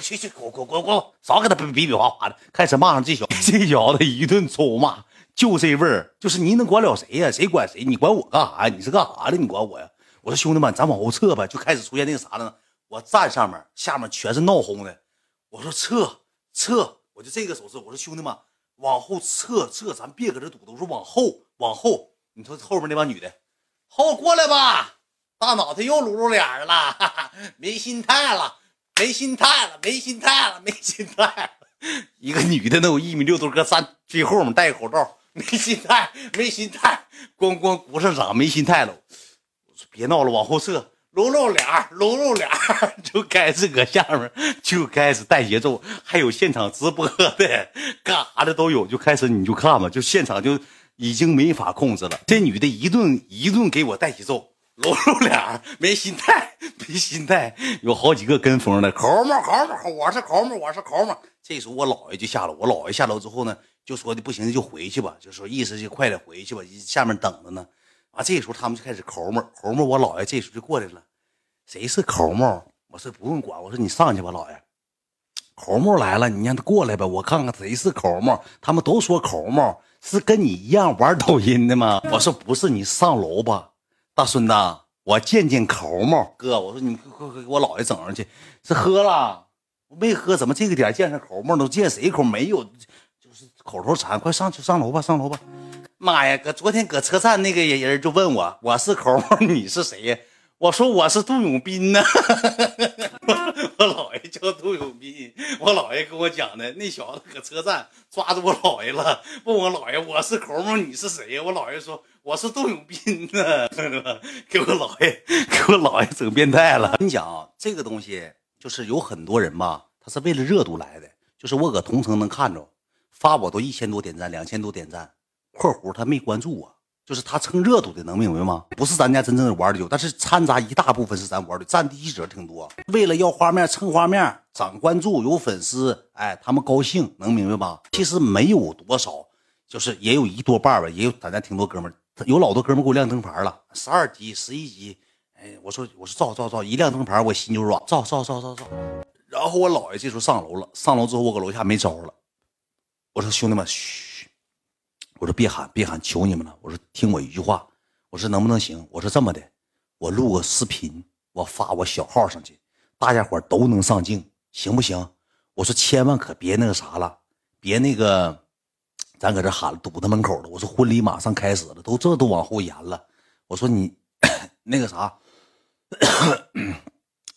去去滚滚滚滚，少给他比比划划的，开始骂上这小 这小子一顿臭骂，就这味儿，就是你能管了谁呀？谁管谁？你管我干啥呀？你是干啥的？你管我呀？我说兄弟们，咱往后撤吧，就开始出现那个啥了呢？我站上面，下面全是闹哄的。我说撤撤，我就这个手势。我说兄弟们。往后撤撤，咱别搁这堵。着，我说往后往后。你说后面那帮女的，后过来吧。大脑袋又露露脸了，没心态了，没心态了，没心态了，没心态。一个女的能有一米六多，搁站最后面戴个口罩，没心态，没心态。光光鼓上掌，没心态了。我说别闹了，往后撤。露露脸露露脸 就开始搁下面就开始带节奏，还有现场直播的，干啥的都有，就开始你就看吧，就现场就已经没法控制了。这女的一顿一顿给我带节奏，露露脸没心态，没心态，有好几个跟风的，抠门抠门，我是抠门，我是抠门。这时候我姥爷就下楼，我姥爷下楼之后呢，就说的不行就回去吧，就说意思就快点回去吧，下面等着呢。啊，这时候他们就开始抠门抠门，我姥爷这时候就过来了。谁是抠门？我说不用管，我说你上去吧，姥爷。抠门来了，你让他过来吧，我看看谁是抠门。他们都说抠门是跟你一样玩抖音的吗？我说不是，你上楼吧，大孙子，我见见抠门哥。我说你快快给我姥爷整上去。是喝了？没喝？怎么这个点见上抠门都见谁口？没有，就是口头禅。快上去上楼吧，上楼吧。妈呀，搁昨天搁车站那个人就问我，我是抠门，你是谁呀？我说我是杜永斌呢，我姥爷叫杜永斌，我姥爷跟我讲的，那小子搁车站抓住我姥爷了，问我姥爷我是抠门，你是谁呀？我姥爷说我是杜永斌呢，给我姥爷给我姥爷整变态了。我跟你讲啊，这个东西就是有很多人吧，他是为了热度来的，就是我搁同城能看着，发我都一千多点赞，两千多点赞，括弧他没关注我。就是他蹭热度的，能明白吗？不是咱家真正的玩的久，但是掺杂一大部分是咱玩的，占第一者挺多。为了要画面蹭画面，涨关注，有粉丝，哎，他们高兴，能明白吧？其实没有多少，就是也有一多半吧，也有咱家挺多哥们有老多哥们给我亮灯牌了，十二级、十一级，哎，我说我说照照照，一亮灯牌我心就软，照照照照照。然后我姥爷这时候上楼了，上楼之后我搁楼下没招了，我说兄弟们，嘘。我说别喊，别喊，求你们了！我说听我一句话，我说能不能行？我说这么的，我录个视频，我发我小号上去，大家伙都能上镜，行不行？我说千万可别那个啥了，别那个，咱搁这喊堵他门口了。我说婚礼马上开始了，都这都往后延了。我说你 那个啥，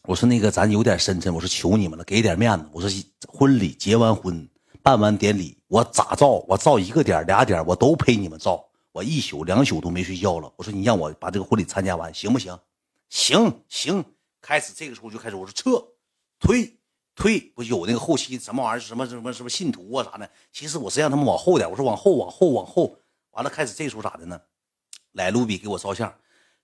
我说那个咱有点深沉，我说求你们了，给点面子。我说婚礼结完婚。办完典礼，我咋照？我照一个点俩点，我都陪你们照。我一宿两宿都没睡觉了。我说你让我把这个婚礼参加完，行不行？行行。开始这个时候就开始，我说撤，推退，不有那个后期什么玩意儿，什么什么什么信徒啊啥的。其实我是让他们往后点，我说往后往后往后。完了开始这时候咋的呢？来卢比给我照相，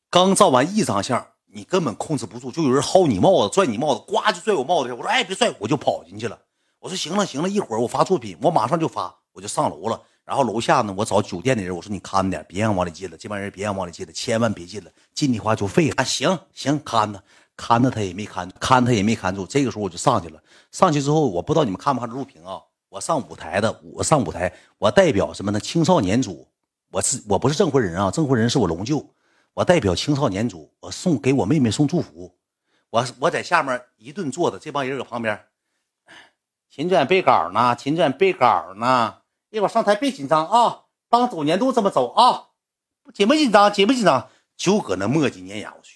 刚照完一张相，你根本控制不住，就有人薅你帽子，拽你帽子，呱就拽我帽子我说哎别拽，我就跑进去了。我说行了行了，一会儿我发作品，我马上就发，我就上楼了。然后楼下呢，我找酒店的人，我说你看着点，别让往里进了，这帮人别让往里进了，千万别进了，进的话就废了。啊，行行，看着看着他也没看，看他也没看住。这个时候我就上去了，上去之后，我不知道你们看不看录屏啊？我上舞台的，我上舞台，我代表什么呢？青少年组，我是我不是证婚人啊，证婚人是我龙舅，我代表青少年组，我送给我妹妹送祝福，我我在下面一顿坐着，这帮人搁旁边，勤转背稿呢，勤转背稿呢。一会儿上台别紧张啊，当走年度这么走啊，紧不紧张？紧不紧张？就搁那磨叽念我嘘，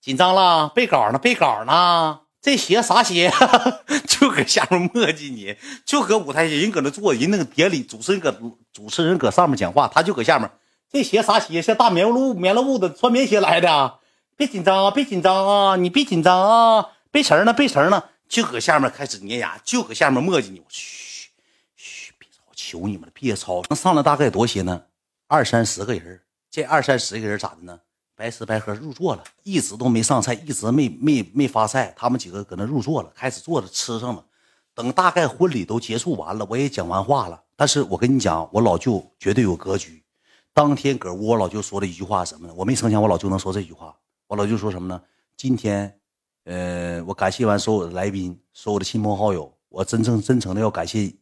紧张了？背稿呢？背稿呢？这鞋啥鞋？就搁下面磨叽你，就搁舞台人搁那坐，人那个典礼主持人搁主持人搁上面讲话，他就搁下面。这鞋啥鞋？像大棉袄棉袄的穿棉鞋来的？别紧张啊，别紧张啊，你别紧张啊，背词呢？背词呢？就搁下面开始粘牙，就搁下面磨叽你，我去。求你们了，别吵！那上来大概多些呢？二三十个人。这二三十个人咋的呢？白吃白喝入座了，一直都没上菜，一直没没没发菜。他们几个搁那入座了，开始坐着吃上了。等大概婚礼都结束完了，我也讲完话了。但是我跟你讲，我老舅绝对有格局。当天搁屋，我老舅说了一句话，什么呢？我没成想我老舅能说这句话。我老舅说什么呢？今天，呃，我感谢完所有的来宾，所有的亲朋好友，我真正真诚的要感谢。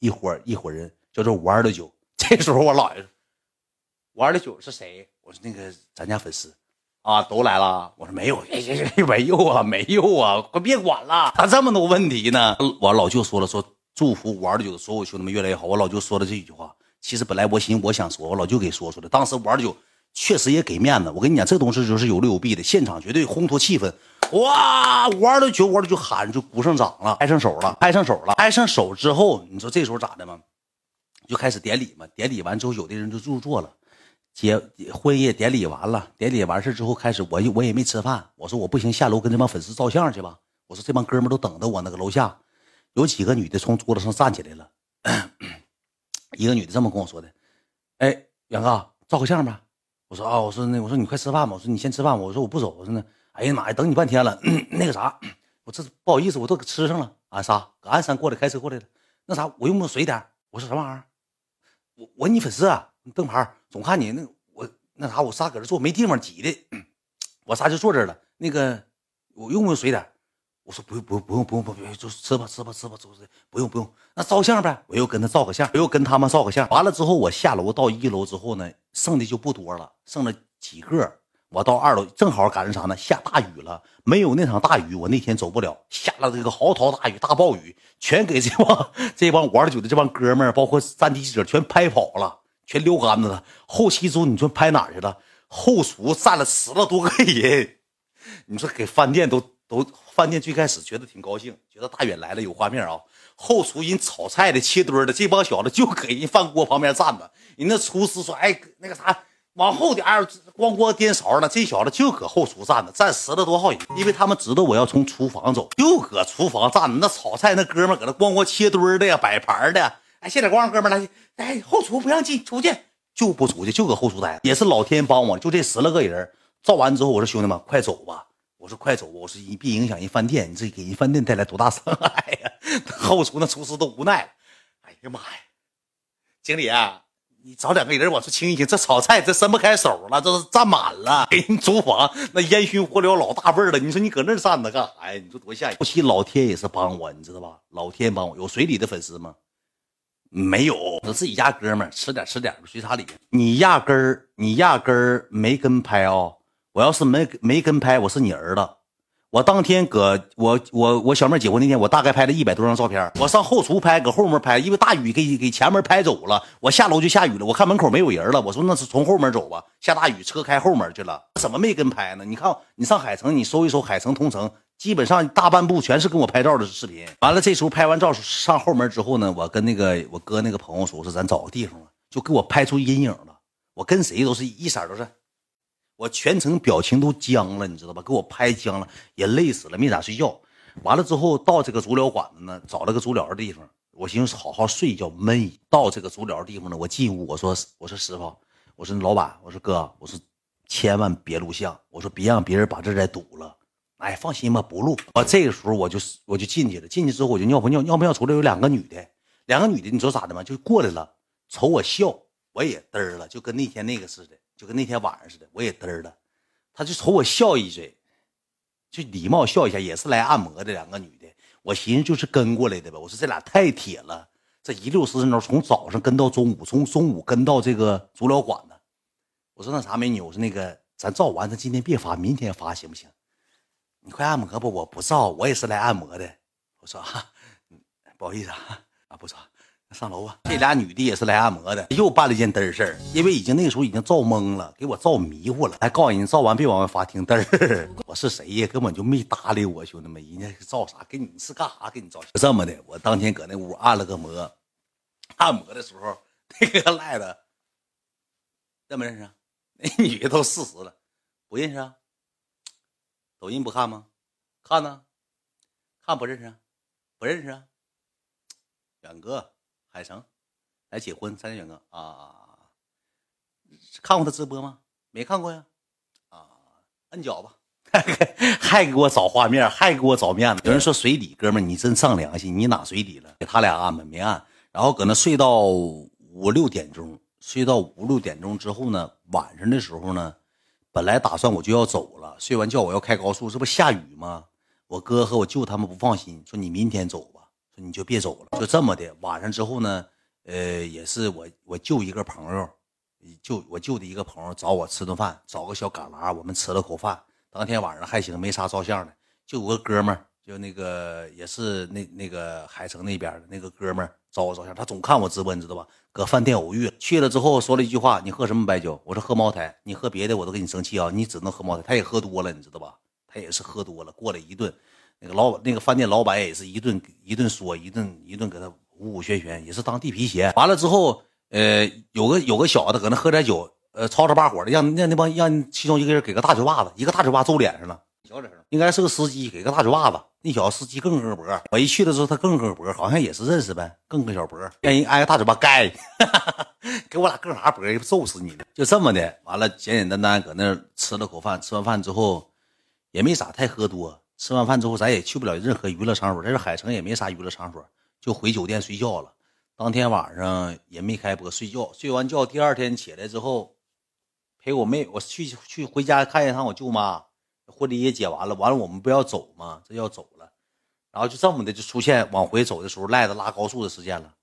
一伙一伙人叫做五二六九。这时候我姥爷说：“五二六九是谁？”我说：“那个咱家粉丝啊，都来了。”我说：“没有，没有啊，没有啊，快别管了。”他这么多问题呢？我老舅说了，说祝福五二六九的所有兄弟们越来越好。我老舅说的这句话，其实本来我寻我想说，我老舅给说出来。当时五二六九确实也给面子。我跟你讲，这东西就是有利有弊的，现场绝对烘托气氛。哇！五二六九，五二六九喊就鼓上掌了，拍上手了，拍上手了，拍上手之后，你说这时候咋的嘛？就开始典礼嘛。典礼完之后，有的人就入座了。结婚宴典礼完了，典礼完事之后开始，我我也没吃饭。我说我不行，下楼跟这帮粉丝照相去吧。我说这帮哥们都等着我那个楼下。有几个女的从桌子上站起来了，一个女的这么跟我说的：“哎，远哥，照个相吧。”我说啊，我说那我说你快吃饭吧。我说你先吃饭。我说我不走。我说那。哎呀妈呀！等你半天了，那个啥，我这不好意思，我都给吃上了。俺仨搁鞍山过来，开车过来的。那啥，我用不用水点？我说什么玩意儿？我我你粉丝啊，灯牌总看你那我那啥，我仨搁这坐没地方挤的，我仨就坐这了。那个我用不用水点？我说不用不用不用不用不用，就吃吧吃吧吃吧，走走，不用不用。那照相呗，我又跟他照个相，我又跟他们照个相。完了之后，我下楼到一楼之后呢，剩的就不多了，剩了几个。我到二楼正好赶上啥呢？下大雨了，没有那场大雨，我那天走不了。下了这个嚎啕大雨，大暴雨，全给这帮这帮玩酒的这帮哥们儿，包括战地记者，全拍跑了，全溜干子了。后期之后，你说拍哪去了？后厨站了十来多个人，你说给饭店都都饭店最开始觉得挺高兴，觉得大远来了有画面啊。后厨人炒菜的、切墩的，这帮小子就搁人饭锅旁边站着。人那厨师说：“哎，那个啥。”往后点儿，咣咣颠勺呢。这小子就搁后厨站着，站十来多号人，因为他们知道我要从厨房走，就搁厨房站着。那炒菜那哥们搁那咣咣切墩的呀，摆盘的。哎，谢点光，哥们来，哎，后厨不让进，出去就不出去，就搁后厨待。也是老天帮我，就这十来个人照完之后，我说兄弟们快走吧，我说快走，我说你别影响人饭店，你这给人饭店带来多大伤害呀？后厨那厨师都无奈了。哎呀妈呀，经理。啊你找两个人往出清一清，这炒菜这伸不开手了，这都站满了。给人厨房那烟熏火燎老大味儿了。你说你搁那站着干啥呀？你说多吓人！后期老天也是帮我，你知道吧？老天帮我。有水里的粉丝吗？没有，我自己家哥们儿吃点吃点随啥礼。你压根儿你压根儿没跟拍啊！我要是没没跟拍，我是你儿子。我当天搁我我我小妹结婚那天，我大概拍了一百多张照片。我上后厨拍，搁后门拍，因为大雨给给前面拍走了。我下楼就下雨了，我看门口没有人了。我说那是从后门走吧，下大雨车开后门去了，怎么没跟拍呢？你看你上海城，你搜一搜海城同城，基本上大半部全是跟我拍照的视频。完了这时候拍完照上后门之后呢，我跟那个我哥那个朋友说，说咱找个地方吧，就给我拍出阴影了。我跟谁都是一色都是。我全程表情都僵了，你知道吧？给我拍僵了，也累死了，没咋睡觉。完了之后到这个足疗馆子呢，找了个足疗的地方，我寻思好好睡一觉闷一。到这个足疗地方呢，我进屋，我说我说师傅，我说老板，我说哥，我说千万别录像，我说别让别人把这再堵了。哎，放心吧，不录。我这个时候我就我就进去了，进去之后我就尿不尿尿不尿出来有两个女的，两个女的，你知道咋的吗？就过来了，瞅我笑，我也嘚儿了，就跟那天那个似的，就跟那天晚上似的，我也嘚儿了。他就瞅我笑一嘴，就礼貌笑一下，也是来按摩的两个女的。我寻思就是跟过来的吧，我说这俩太铁了，这一溜十分钟从早上跟到中午，从中午跟到这个足疗馆子。我说那啥美女，我说那个咱照完，咱今天别发，明天发行不行？你快按摩吧？我不照，我也是来按摩的。我说啊，不好意思啊，啊不照，上楼吧。这俩女的也是来按摩的，又办了一件嘚事儿，因为已经那个时候已经照懵了，给我照迷糊了。还告诉人照完别往外发，听嘚儿。我是谁呀？根本就没搭理我，兄弟们，人家照啥？给你是干啥？给你照？这么的，我当天搁那屋按了个摩，按摩的时候那个赖的认不认识？那女的都四十了，不认识啊？抖音不看吗？看呢，看不认识啊，不认识啊。远哥，海城来结婚，参加远哥啊。看过他直播吗？没看过呀。啊，摁脚吧，还给我找画面，还给我找面子。有人说随礼，哥们你真丧良心，你哪随礼了？给他俩按吧，没按。然后搁那睡到五六点钟，睡到五六点钟之后呢，晚上的时候呢。本来打算我就要走了，睡完觉我要开高速，这不下雨吗？我哥和我舅他们不放心，说你明天走吧，你就别走了，就这么的。晚上之后呢，呃，也是我我舅一个朋友，舅我舅的一个朋友找我吃顿饭，找个小旮旯，我们吃了口饭。当天晚上还行，没啥照相的，就有个哥们儿，就那个也是那那个海城那边的那个哥们儿找我照相，他总看我直播，你知道吧？搁饭店偶遇去了之后，说了一句话：“你喝什么白酒？”我说：“喝茅台。”你喝别的我都跟你生气啊！你只能喝茅台。他也喝多了，你知道吧？他也是喝多了，过来一顿，那个老板那个饭店老板也是一顿一顿说，一顿一顿给他五五玄玄，也是当地皮鞋。完了之后，呃，有个有个小子搁那喝点酒，呃，吵吵把火的，让让那帮让其中一个人给个大嘴巴子，一个大嘴巴揍脸上了。小点声，应该是个司机，给个大嘴巴子。那小子司机更个脖，我一去的时候他更个脖，好像也是认识呗，更个小脖，让人挨个大嘴巴盖，给我俩更啥脖，揍死你！就这么的，完了简简单单搁那吃了口饭，吃完饭之后也没咋太喝多。吃完饭之后咱也去不了任何娱乐场所，这是海城也没啥娱乐场所，就回酒店睡觉了。当天晚上也没开播，睡觉，睡完觉第二天起来之后陪我妹，我去去回家看一趟我舅妈。婚礼也结完了，完了我们不要走吗？这要走了，然后就这么的就出现往回走的时候赖着拉高速的时间了。